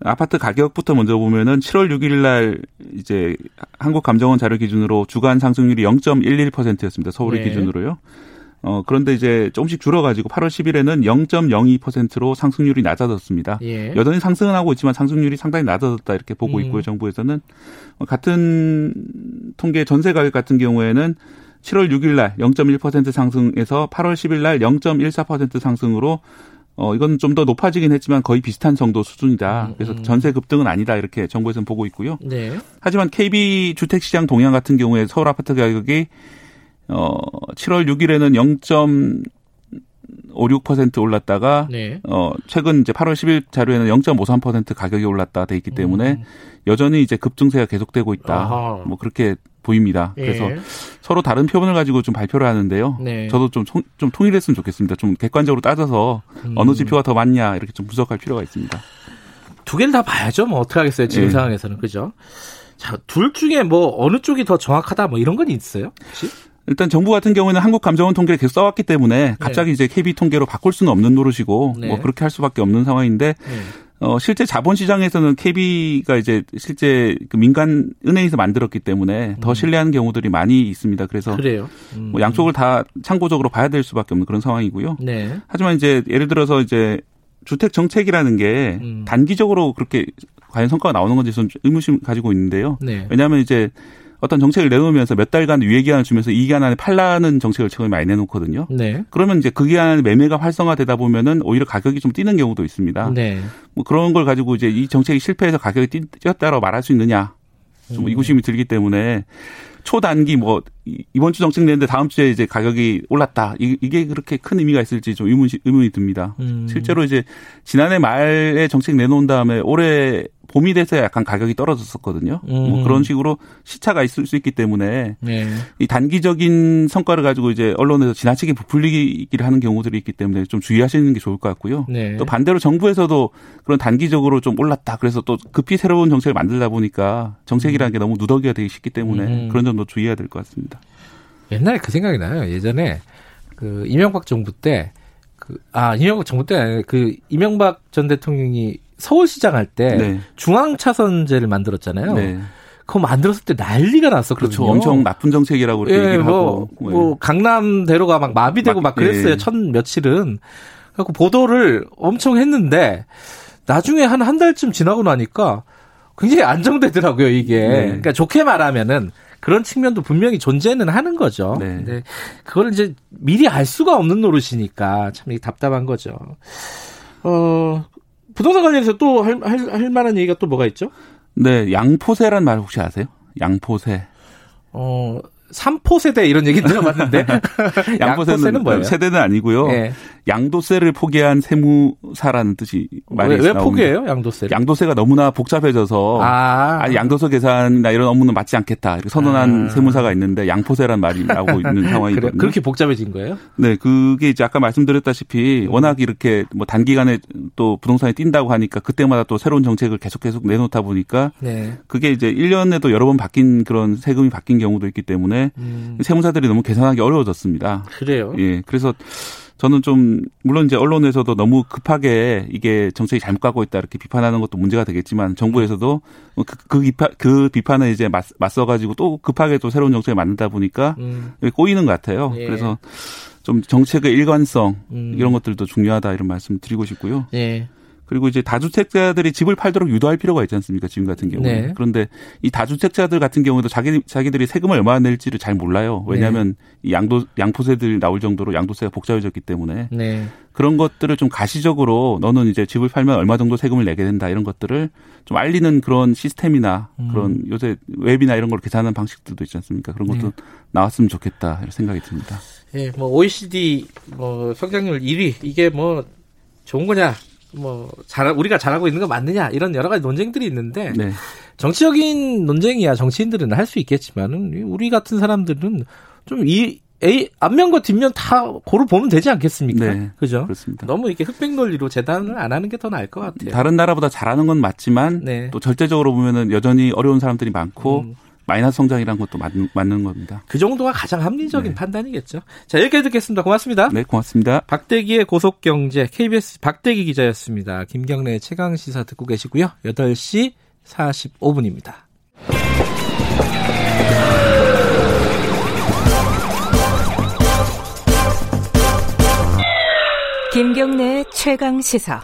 아파트 가격부터 먼저 보면은 7월 6일 날 이제 한국감정원 자료 기준으로 주간 상승률이 0.11%였습니다. 서울의 네. 기준으로요. 어, 그런데 이제 조금씩 줄어가지고 8월 10일에는 0.02%로 상승률이 낮아졌습니다. 예. 여전히 상승은 하고 있지만 상승률이 상당히 낮아졌다 이렇게 보고 음. 있고요. 정부에서는 어, 같은 통계 전세 가격 같은 경우에는 7월 6일 날 0.1% 상승에서 8월 10일 날 0.14% 상승으로 어, 이건 좀 더 높아지긴 했지만 거의 비슷한 정도 수준이다. 음, 그래서 음. 전세 급등은 아니다. 이렇게 정부에서는 보고 있고요. 네. 하지만 KB 주택시장 동향 같은 경우에 서울 아파트 가격이 어, 7월 6일에는 0.56% 올랐다가 네. 어, 최근 이제 8월 10일 자료에는 0.53% 가격이 올랐다 돼 있기 때문에 음. 여전히 이제 급증세가 계속되고 있다. 아하. 뭐 그렇게 보입니다. 예. 그래서 서로 다른 표본을 가지고 좀 발표를 하는데요. 네. 저도 좀, 좀 통일했으면 좋겠습니다. 좀 객관적으로 따져서 음. 어느 지표가 더 맞냐 이렇게 좀 분석할 필요가 있습니다. 두 개를 다 봐야죠. 뭐 어떻게 하겠어요. 지금 네. 상황에서는 그죠? 자, 둘 중에 뭐 어느 쪽이 더 정확하다 뭐 이런 건 있어요? 혹시? 일단 정부 같은 경우에는 한국 감정원 통계를 계속 써왔기 때문에 네. 갑자기 네. 이제 KB 통계로 바꿀 수는 없는 노릇이고 네. 뭐 그렇게 할 수밖에 없는 상황인데 네. 어, 실제 자본시장에서는 KB가 이제 실제 그 민간 은행에서 만들었기 때문에 더 음. 신뢰하는 경우들이 많이 있습니다. 그래서 그래요. 음. 뭐 양쪽을 다 참고적으로 봐야 될 수밖에 없는 그런 상황이고요. 네. 하지만 이제 예를 들어서 이제 주택 정책이라는 게 음. 단기적으로 그렇게 과연 성과가 나오는 건지 저는 의무심 가지고 있는데요. 네. 왜냐하면 이제 어떤 정책을 내놓으면서 몇 달간 유예 기한을 주면서 이 기간 안에 팔라는 정책을 최근에 많이 내놓거든요. 네. 그러면 이제 그 기간 에 매매가 활성화되다 보면은 오히려 가격이 좀 뛰는 경우도 있습니다. 네. 뭐 그런 걸 가지고 이제 이 정책이 실패해서 가격이 뛰었다고 말할 수 있느냐. 좀 음. 의구심이 들기 때문에 초단기 뭐 이번 주 정책 내는데 다음 주에 이제 가격이 올랐다. 이게 그렇게 큰 의미가 있을지 좀 의문 의문이 듭니다. 음. 실제로 이제 지난해 말에 정책 내놓은 다음에 올해 봄이 돼서 약간 가격이 떨어졌었거든요. 뭐 음. 뭐 그런 식으로 시차가 있을 수 있기 때문에 네. 이 단기적인 성과를 가지고 이제 언론에서 지나치게 부풀리기를 하는 경우들이 있기 때문에 좀 주의하시는 게 좋을 것 같고요. 네. 또 반대로 정부에서도 그런 단기적으로 좀 올랐다. 그래서 또 급히 새로운 정책을 만들다 보니까 정책이라는 게 너무 누더기가 되기 쉽기 때문에 음. 그런 점도 더 주의해야 될 것 같습니다. 옛날에 그 생각이 나요. 예전에 그 이명박 정부 때 그, 아, 이명박 정부 때 그 이명박 전 대통령이 서울시장 할 때 네. 중앙차선제를 만들었잖아요. 네. 그거 만들었을 때 난리가 났었거든요. 그렇죠. 엄청 나쁜 정책이라고 예, 얘기를 뭐, 하고. 뭐 네. 강남대로가 막 마비되고 막, 막 그랬어요. 예. 첫 며칠은. 그래고 보도를 엄청 했는데 나중에 한 한 달쯤 지나고 나니까 굉장히 안정되더라고요, 이게. 네. 그러니까 좋게 말하면은 그런 측면도 분명히 존재는 하는 거죠. 네. 근데 그걸 이제 미리 알 수가 없는 노릇이니까 참 답답한 거죠. 어, 부동산 관련해서 또 할, 할, 할 만한 얘기가 또 뭐가 있죠? 네, 양포세란 말 혹시 아세요? 양포세. 어, 삼포 세대 이런 얘기 들어봤는데 양포세는 뭐예요? 세대는 아니고요. 네. 양도세를 포기한 세무사라는 뜻이 많이 왜, 왜 포기해요? 양도세? 양도세가 너무나 복잡해져서 아. 아니 양도세 계산이나 이런 업무는 맞지 않겠다 이렇게 선언한 아. 세무사가 있는데 양포세란 말이 나오고 있는 상황이거든요. 그래, 그렇게 복잡해진 거예요? 네, 그게 이제 아까 말씀드렸다시피 음. 워낙 이렇게 뭐 단기간에 또 부동산이 뛴다고 하니까 그때마다 또 새로운 정책을 계속 계속 내놓다 보니까 네. 그게 이제 1년에도 여러 번 바뀐 그런 세금이 바뀐 경우도 있기 때문에 음. 세무사들이 너무 계산하기 어려워졌습니다. 그래요? 예, 그래서 저는 좀 물론 이제 언론에서도 너무 급하게 이게 정책이 잘못 가고 있다 이렇게 비판하는 것도 문제가 되겠지만 정부에서도 그, 그, 비판, 그 비판에 이제 맞, 맞서 가지고 또 급하게 또 새로운 정책을 만든다 보니까 음. 꼬이는 것 같아요. 예. 그래서 좀 정책의 일관성 음. 이런 것들도 중요하다 이런 말씀 드리고 싶고요. 예. 그리고 이제 다주택자들이 집을 팔도록 유도할 필요가 있지 않습니까? 지금 같은 경우는. 네. 그런데 이 다주택자들 같은 경우도 자기 자기들이 세금을 얼마나 낼지를 잘 몰라요. 왜냐하면 네. 이 양도 양포세들 나올 정도로 양도세가 복잡해졌기 때문에 네. 그런 것들을 좀 가시적으로 너는 이제 집을 팔면 얼마 정도 세금을 내게 된다 이런 것들을 좀 알리는 그런 시스템이나 음. 그런 요새 웹이나 이런 걸 계산하는 방식들도 있지 않습니까? 그런 것도 네. 나왔으면 좋겠다 이런 생각이 듭니다. 예, 뭐 OECD 뭐 성장률 1위 이게 뭐 좋은 거냐 뭐 잘, 우리가 잘하고 있는 거 맞느냐 이런 여러 가지 논쟁들이 있는데 네. 정치적인 논쟁이야 정치인들은 할 수 있겠지만은 우리 같은 사람들은 좀이 A 앞면과 뒷면 다 고루 보면 되지 않겠습니까? 네, 그죠? 그렇습니다. 너무 이렇게 흑백 논리로 재단을 안 하는 게 더 나을 것 같아요. 다른 나라보다 잘하는 건 맞지만 네. 또 절대적으로 보면은 여전히 어려운 사람들이 많고 음. 마이너스 성장이라는 것도 맞, 는 겁니다. 그 정도가 가장 합리적인 네. 판단이겠죠. 자, 여기까지 듣겠습니다. 고맙습니다. 네, 고맙습니다. 박대기의 고속경제 KBS 박대기 기자였습니다. 김경래 최강 시사 듣고 계시고요. 8시 45분입니다. 김경래 최강 시사.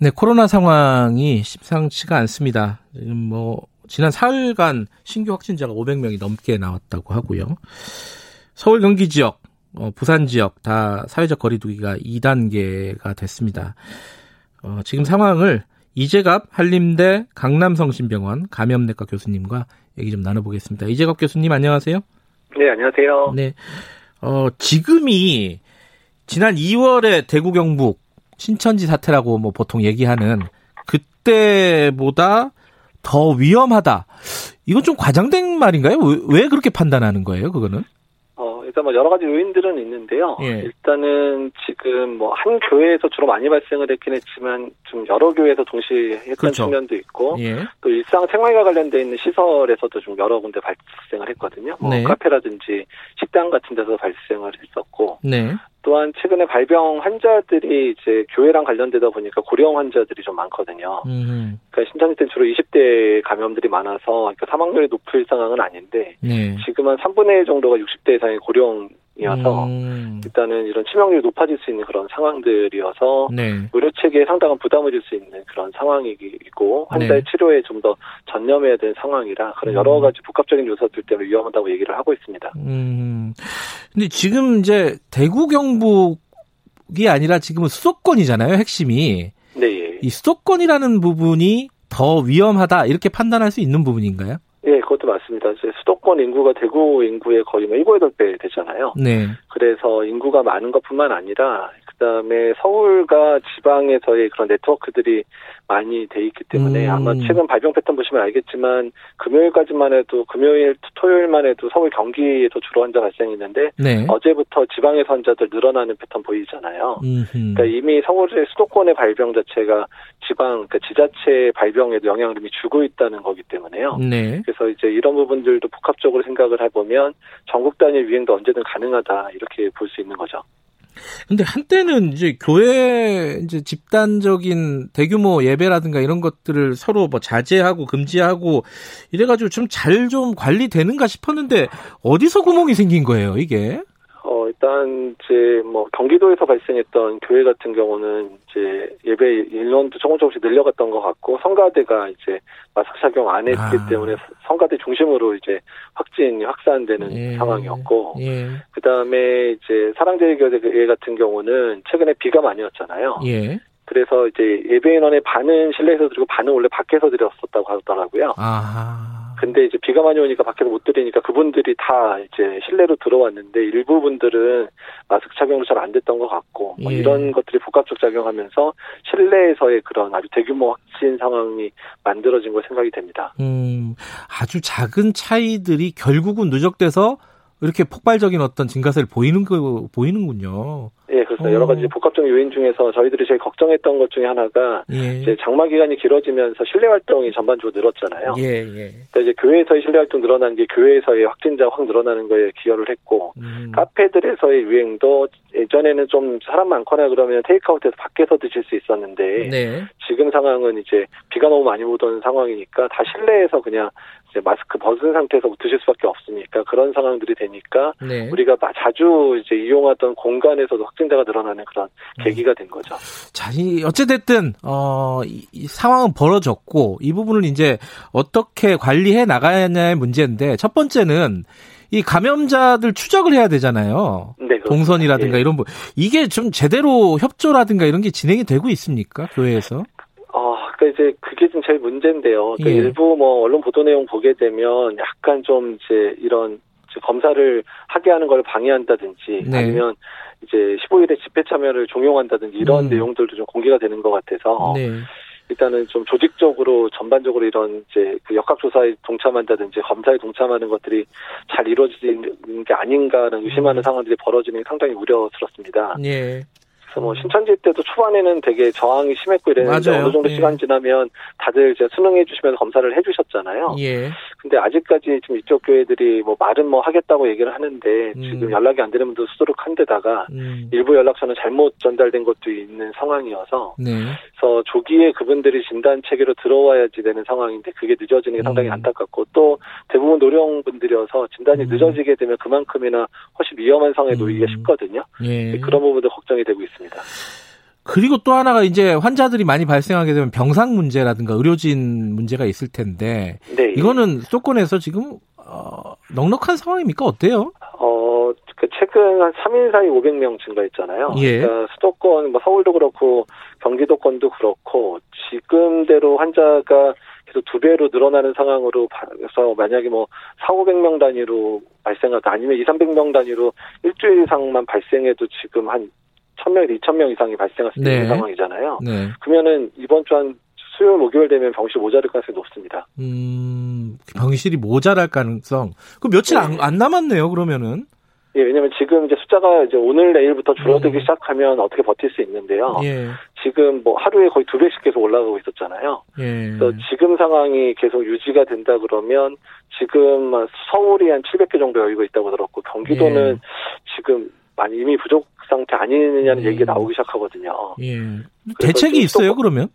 네, 코로나 상황이 심상치가 않습니다. 지금 뭐 지난 사흘간 신규 확진자가 500명이 넘게 나왔다고 하고요. 서울 경기 지역, 어, 부산 지역 다 사회적 거리두기가 2단계가 됐습니다. 어, 지금 상황을 이재갑 한림대 강남성심병원 감염내과 교수님과 얘기 좀 나눠보겠습니다. 이재갑 교수님 안녕하세요. 네, 안녕하세요. 네. 어, 지금이 지난 2월에 대구 경북 신천지 사태라고 뭐 보통 얘기하는 그때보다 더 위험하다. 이건 좀 과장된 말인가요? 왜, 왜 그렇게 판단하는 거예요? 그거는? 어, 일단 뭐 여러 가지 요인들은 있는데요. 예. 일단은 지금 뭐 한 교회에서 주로 많이 발생을 했긴 했지만 좀 여러 교회에서 동시에 했던 그렇죠. 측면도 있고 예. 또 일상 생활과 관련돼 있는 시설에서도 좀 여러 군데 발생을 했거든요. 뭐 네. 카페라든지 식당 같은 데서 발생을 했었고 네. 또한 최근에 발병 환자들이 이제 교회랑 관련되다 보니까 고령 환자들이 좀 많거든요. 음. 그러니까 신천지 때는 주로 20대 감염들이 많아서 그러니까 사망률이 높을 상황은 아닌데 네. 지금은 3분의 1 정도가 60대 이상의 고령 이어서 음. 일단은 이런 치명률이 높아질 수 있는 그런 상황들이어서 네. 의료 체계에 상당한 부담을 줄 수 있는 그런 상황이고 환자의 네. 치료에 좀 더 전념해야 되는 상황이라 그런 여러 음. 가지 복합적인 요소들 때문에 위험하다고 얘기를 하고 있습니다. 음. 근데 지금 이제 대구 경북이 아니라 지금은 수도권이잖아요, 핵심이. 네. 이 수도권이라는 부분이 더 위험하다 이렇게 판단할 수 있는 부분인가요? 네, 그것도 맞습니다. 이제 수도권 인구가 대구 인구의 거의 뭐 7, 8배 되잖아요. 네. 그래서 인구가 많은 것뿐만 아니라 그다음에 서울과 지방에서의 그런 네트워크들이 많이 돼 있기 때문에 음. 아마 최근 발병 패턴 보시면 알겠지만 금요일까지만 해도 금요일 토요일만 해도 서울 경기에서 주로 환자 발생했는데 네. 어제부터 지방에서 환자들 늘어나는 패턴 보이잖아요. 음흠. 그러니까 이미 서울의 수도권의 발병 자체가 지방 그러니까 지자체 발병에도 영향을 이미 주고 있다는 거기 때문에요. 네. 그래서 이제 이런 부분들도 복합적으로 생각을 해보면 전국 단위 유행도 언제든 가능하다 이렇게 볼 수 있는 거죠. 근데 한때는 이제 교회 이제 집단적인 대규모 예배라든가 이런 것들을 서로 뭐 자제하고 금지하고 이래가지고 좀 잘좀 좀 관리되는가 싶었는데 어디서 구멍이 생긴 거예요, 이게? 어, 일단, 이제, 뭐, 경기도에서 발생했던 교회 같은 경우는, 이제, 예배 인원도 조금 조금씩 늘려갔던 것 같고, 성가대가 이제, 마스크 착용 안 했기 아. 때문에, 성가대 중심으로 이제, 확진이 확산되는 예. 상황이었고, 예. 그 다음에 이제, 사랑제일교회 같은 경우는, 최근에 비가 많이 왔잖아요. 예. 그래서 이제 예배 인원의 반은 실내에서 드리고 반은 원래 밖에서 드렸었다고 하더라고요. 아하. 근데 이제 비가 많이 오니까 밖에서 못 드리니까 그분들이 다 이제 실내로 들어왔는데 일부 분들은 마스크 착용도 잘 안 됐던 것 같고 뭐 예. 이런 것들이 복합적 작용하면서 실내에서의 그런 아주 대규모 확진 상황이 만들어진 걸 생각이 됩니다. 음, 아주 작은 차이들이 결국은 누적돼서 이렇게 폭발적인 어떤 증가세를 보이는 거 보이는군요. 예, 그래서 여러 가지 어. 복합적 요인 중에서 저희들이 제일 걱정했던 것 중에 하나가 예. 이제 장마 기간이 길어지면서 실내 활동이 전반적으로 늘었잖아요. 예, 예. 그러니까 이제 교회에서의 실내 활동 늘어난 게 교회에서의 확진자 확 늘어나는 거에 기여를 했고 음. 카페들에서의 유행도 예전에는 좀 사람 많거나 그러면 테이크아웃해서 밖에서 드실 수 있었는데 네. 지금 상황은 이제 비가 너무 많이 오던 상황이니까 다 실내에서 그냥 이제 마스크 벗은 상태에서 드실 수밖에 없으니까 그런 상황들이 되니까 네. 우리가 자주 이제 이용하던 공간에서도 확진자가 늘어나는 그런 음. 계기가 된 거죠. 자, 어찌됐든, 어, 이, 이 상황은 벌어졌고, 이 부분을 이제 어떻게 관리해 나가냐의 문제인데, 첫 번째는 이 감염자들 추적을 해야 되잖아요. 네, 동선이라든가 네. 이런 부 이게 좀 제대로 협조라든가 이런 게 진행이 되고 있습니까? 교회에서? 어, 그러니까 이제 그게 좀 제일 문제인데요. 그러니까 예. 일부 뭐 언론 보도 내용 보게 되면 약간 좀 이제 이런 검사를 하게 하는 걸 방해한다든지 네. 아니면 이제 15일에 집회 참여를 종용한다든지 이런 음. 내용들도 좀 공개가 되는 것 같아서 네. 일단은 좀 조직적으로 전반적으로 이런 이제 그 역학조사에 동참한다든지 검사에 동참하는 것들이 잘 이루어지는 게 아닌가라는 의심하는 음. 상황들이 벌어지는 게 상당히 우려스럽습니다. 네. 그래서 뭐 신천지 때도 초반에는 되게 저항이 심했고 이랬는데 맞아요. 어느 정도 예. 시간 지나면 다들 이제 수능해 주시면서 검사를 해 주셨잖아요. 예. 근데 아직까지 지금 이쪽 교회들이 뭐 말은 뭐 하겠다고 얘기를 하는데 음. 지금 연락이 안 되는 분도 수두룩한 데다가 음. 일부 연락처는 잘못 전달된 것도 있는 상황이어서 네. 그래서 조기에 그분들이 진단 체계로 들어와야지 되는 상황인데 그게 늦어지는 게 상당히 음. 안타깝고 또 대부분 노령분들이어서 진단이 음. 늦어지게 되면 그만큼이나 훨씬 위험한 상황에 놓이기가 음. 쉽거든요. 예. 그런 부분도 걱정이 되고 있습니다. 있습니다. 그리고 또 하나가 이제 환자들이 많이 발생하게 되면 병상 문제라든가 의료진 문제가 있을 텐데 네. 이거는 수도권에서 지금 어, 넉넉한 상황입니까? 어때요? 어, 그 최근 한 3일 사이 500명 증가했잖아요. 예. 그러니까 수도권, 뭐 서울도 그렇고 경기도권도 그렇고 지금대로 환자가 계속 두 배로 늘어나는 상황으로 봐서 만약에 뭐 4, 500명 단위로 발생하다 아니면 2, 300명 단위로 일주일 이상만 발생해도 지금 한 1000명, 2000명 이상이 발생할 수 있는 네. 상황이잖아요. 네. 그러면은 이번 주 한 수요일, 목요일 되면 병실 모자랄 가능성이 높습니다. 음, 병실이 모자랄 가능성. 그 며칠 네. 안, 안 남았네요, 그러면은. 예, 왜냐면 지금 이제 숫자가 이제 오늘 내일부터 줄어들기 음. 시작하면 어떻게 버틸 수 있는데요. 예. 지금 뭐 하루에 거의 두 배씩 계속 올라가고 있었잖아요. 예. 그래서 지금 상황이 계속 유지가 된다 그러면 지금 서울이 한 700개 정도 여유가 있다고 들었고 경기도는 예. 지금 많이 이미 부족 상태 아니느냐는 음. 얘기가 나오기 시작하거든요. 예. 대책이 있어요, 그러면?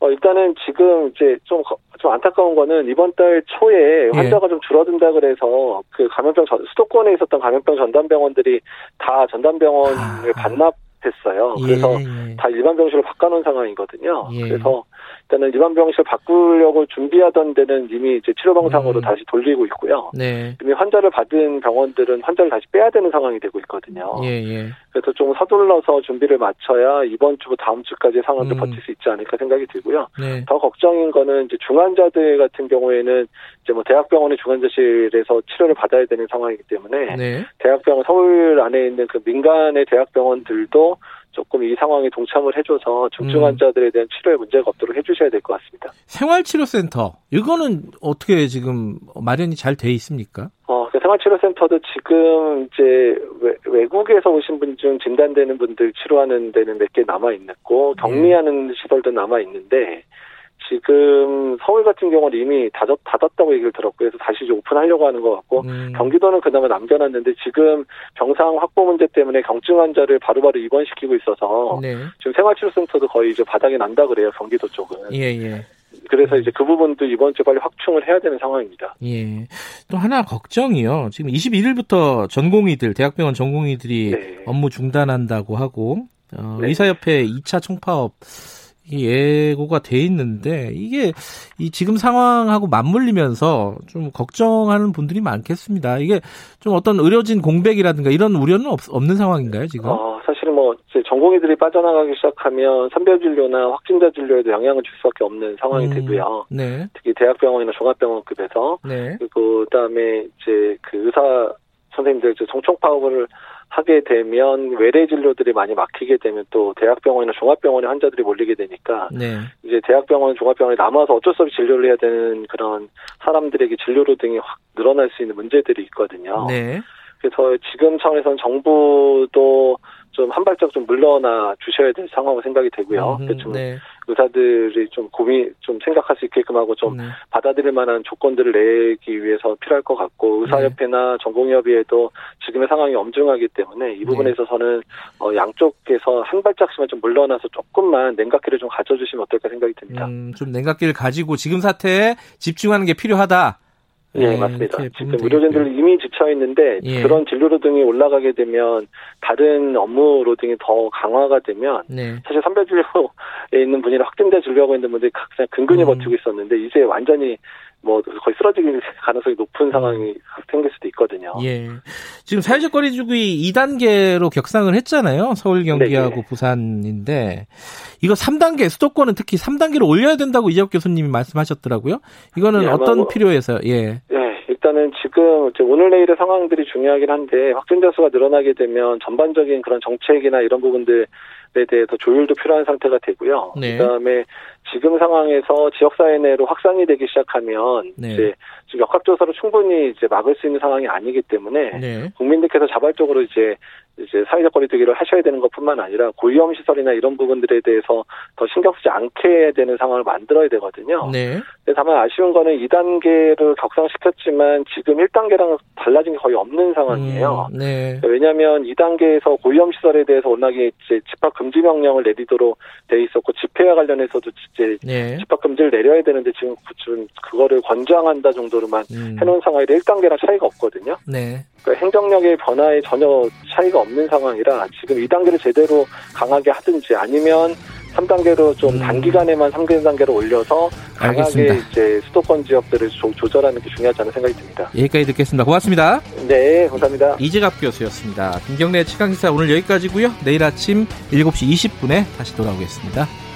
어, 일단은 지금 이제 좀, 좀 안타까운 거는 이번 달 초에 예. 환자가 예. 좀 줄어든다 그래서 그 감염병 전, 수도권에 있었던 감염병 전담병원들이 다 전담병원을 아. 반납했어요. 그래서 예, 예. 다 일반 병실로 바꿔놓은 상황이거든요. 예. 그래서 일단은 일반 병실 바꾸려고 준비하던 데는 이미 이제 치료병상으로 음. 다시 돌리고 있고요. 네. 이미 환자를 받은 병원들은 환자를 다시 빼야 되는 상황이 되고 있거든요. 예, 예. 그래서 좀 서둘러서 준비를 마쳐야 이번 주부터 다음 주까지 상황도 음. 버틸 수 있지 않을까 생각이 들고요. 네. 더 걱정인 거는 이제 중환자들 같은 경우에는 이제 뭐 대학병원의 중환자실에서 치료를 받아야 되는 상황이기 때문에 네. 대학병원 서울 안에 있는 그 민간의 대학병원들도 조금 이 상황에 동참을 해줘서 중증 음. 환자들에 대한 치료에 문제가 없도록 해주셔야 될 것 같습니다. 생활치료센터 이거는 어떻게 지금 마련이 잘 돼 있습니까? 어, 그 생활치료센터도 지금 이제 외, 국에서 오신 분 중 진단되는 분들 치료하는 데는 몇 개 남아 있고 격리하는 네. 시설도 남아 있는데 지금 서울 같은 경우는 이미 닫았, 닫았다고 얘기를 들었고 그래서 다시 이제 오픈하려고 하는 것 같고 음. 경기도는 그나마 남겨놨는데 지금 병상 확보 문제 때문에 경증 환자를 바로바로 입원시키고 있어서 네. 지금 생활치료센터도 거의 이제 바닥이 난다 그래요 경기도 쪽은. 예 예. 그래서 이제 그 부분도 이번 주에 빨리 확충을 해야 되는 상황입니다. 예. 또 하나 걱정이요. 지금 21일부터 전공의들, 대학병원 전공의들이 네. 업무 중단한다고 하고, 어, 네. 의사협회 2차 총파업 예고가 돼 있는데 이게 이 지금 상황하고 맞물리면서 좀 걱정하는 분들이 많겠습니다. 이게 좀 어떤 의료진 공백이라든가 이런 우려는 없, 없는 상황인가요 지금? 어, 사실은 뭐 이제 전공의들이 빠져나가기 시작하면 선별 진료나 확진자 진료에도 영향을 줄 수밖에 없는 상황이 음, 되고요. 네. 특히 대학병원이나 종합병원급에서 네. 그리고 그다음에 이제 그 의사 선생님들 정총 파업을 하게 되면 외래 진료들이 많이 막히게 되면 또 대학병원이나 종합병원에 환자들이 몰리게 되니까 네. 이제 대학병원, 종합병원에 남아서 어쩔 수 없이 진료를 해야 되는 그런 사람들에게 진료료 등이 확 늘어날 수 있는 문제들이 있거든요. 네. 그래서 지금 차원에서는 정부도 좀 한 발짝 좀 물러나 주셔야 될 상황으로 생각이 되고요. 음, 좀 네. 의사들이 좀 고민 좀 생각할 수 있게끔 하고 좀 네. 받아들일 만한 조건들을 내기 위해서 필요할 것 같고 의사협회나 네. 전공협의회도 지금의 상황이 엄중하기 때문에 이 부분에 네. 있어서는 어, 양쪽에서 한 발짝씩만 좀 물러나서 조금만 냉각기를 좀 가져주시면 어떨까 생각이 듭니다. 음, 좀 냉각기를 가지고 지금 사태에 집중하는 게 필요하다. 예, 네, 맞습니다. 지금 의료진들 이미 지쳐 있는데 예. 그런 진료로 등이 올라가게 되면 다른 업무로 등이 더 강화가 되면 네. 사실 선별 진료에 있는 분이나 확진돼 진료하고 있는 분들이 그냥 근근히 음. 버티고 있었는데 이제 완전히 뭐 거의 쓰러질 가능성이 높은 상황이 생길 수도 있거든요. 예. 지금 사회적 거리두기 2단계로 격상을 했잖아요. 서울, 경기하고 네네. 부산인데 이거 3단계 수도권은 특히 3단계로 올려야 된다고 이재혁 교수님이 말씀하셨더라고요. 이거는 예, 어떤 뭐, 필요해서 예. 예. 일단은 지금 오늘 내일의 상황들이 중요하긴 한데 확진자 수가 늘어나게 되면 전반적인 그런 정책이나 이런 부분들 에 대해서 조율도 필요한 상태가 되고요. 네. 그다음에 지금 상황에서 지역사회 내로 확산이 되기 시작하면 네. 이제 지금 역학조사로 충분히 이제 막을 수 있는 상황이 아니기 때문에 네. 국민들께서 자발적으로 이제 이제 사회적 거리두기를 하셔야 되는 것뿐만 아니라 고위험 시설이나 이런 부분들에 대해서 더 신경 쓰지 않게 되는 상황을 만들어야 되거든요. 네. 다만 아쉬운 거는 2단계를 격상시켰지만 지금 1단계랑 달라진 게 거의 없는 상황이에요. 음, 네. 왜냐하면 2단계에서 고위험 시설에 대해서 워낙에 이제 집합 금지 명령을 내리도록 돼 있었고 집회와 관련해서도 이제 네. 집합 금지를 내려야 되는데 지금 그거를 권장한다 정도로만 음. 해놓은 상황이라 1단계랑 차이가 없거든요. 네. 그러니까 행정력의 변화에 전혀 차이가 없는 상황이라 지금 2단계를 제대로 강하게 하든지 아니면 3단계로 좀 음. 단기간에만 3단계로 올려서 강하게 알겠습니다. 이제 수도권 지역들을 조, 조절하는 게 중요하지 않은 생각이 듭니다. 여기까지 듣겠습니다. 고맙습니다. 네, 감사합니다. 이재갑 교수였습니다. 김경래 최강기사 오늘 여기까지고요. 내일 아침 7시 20분에 다시 돌아오겠습니다.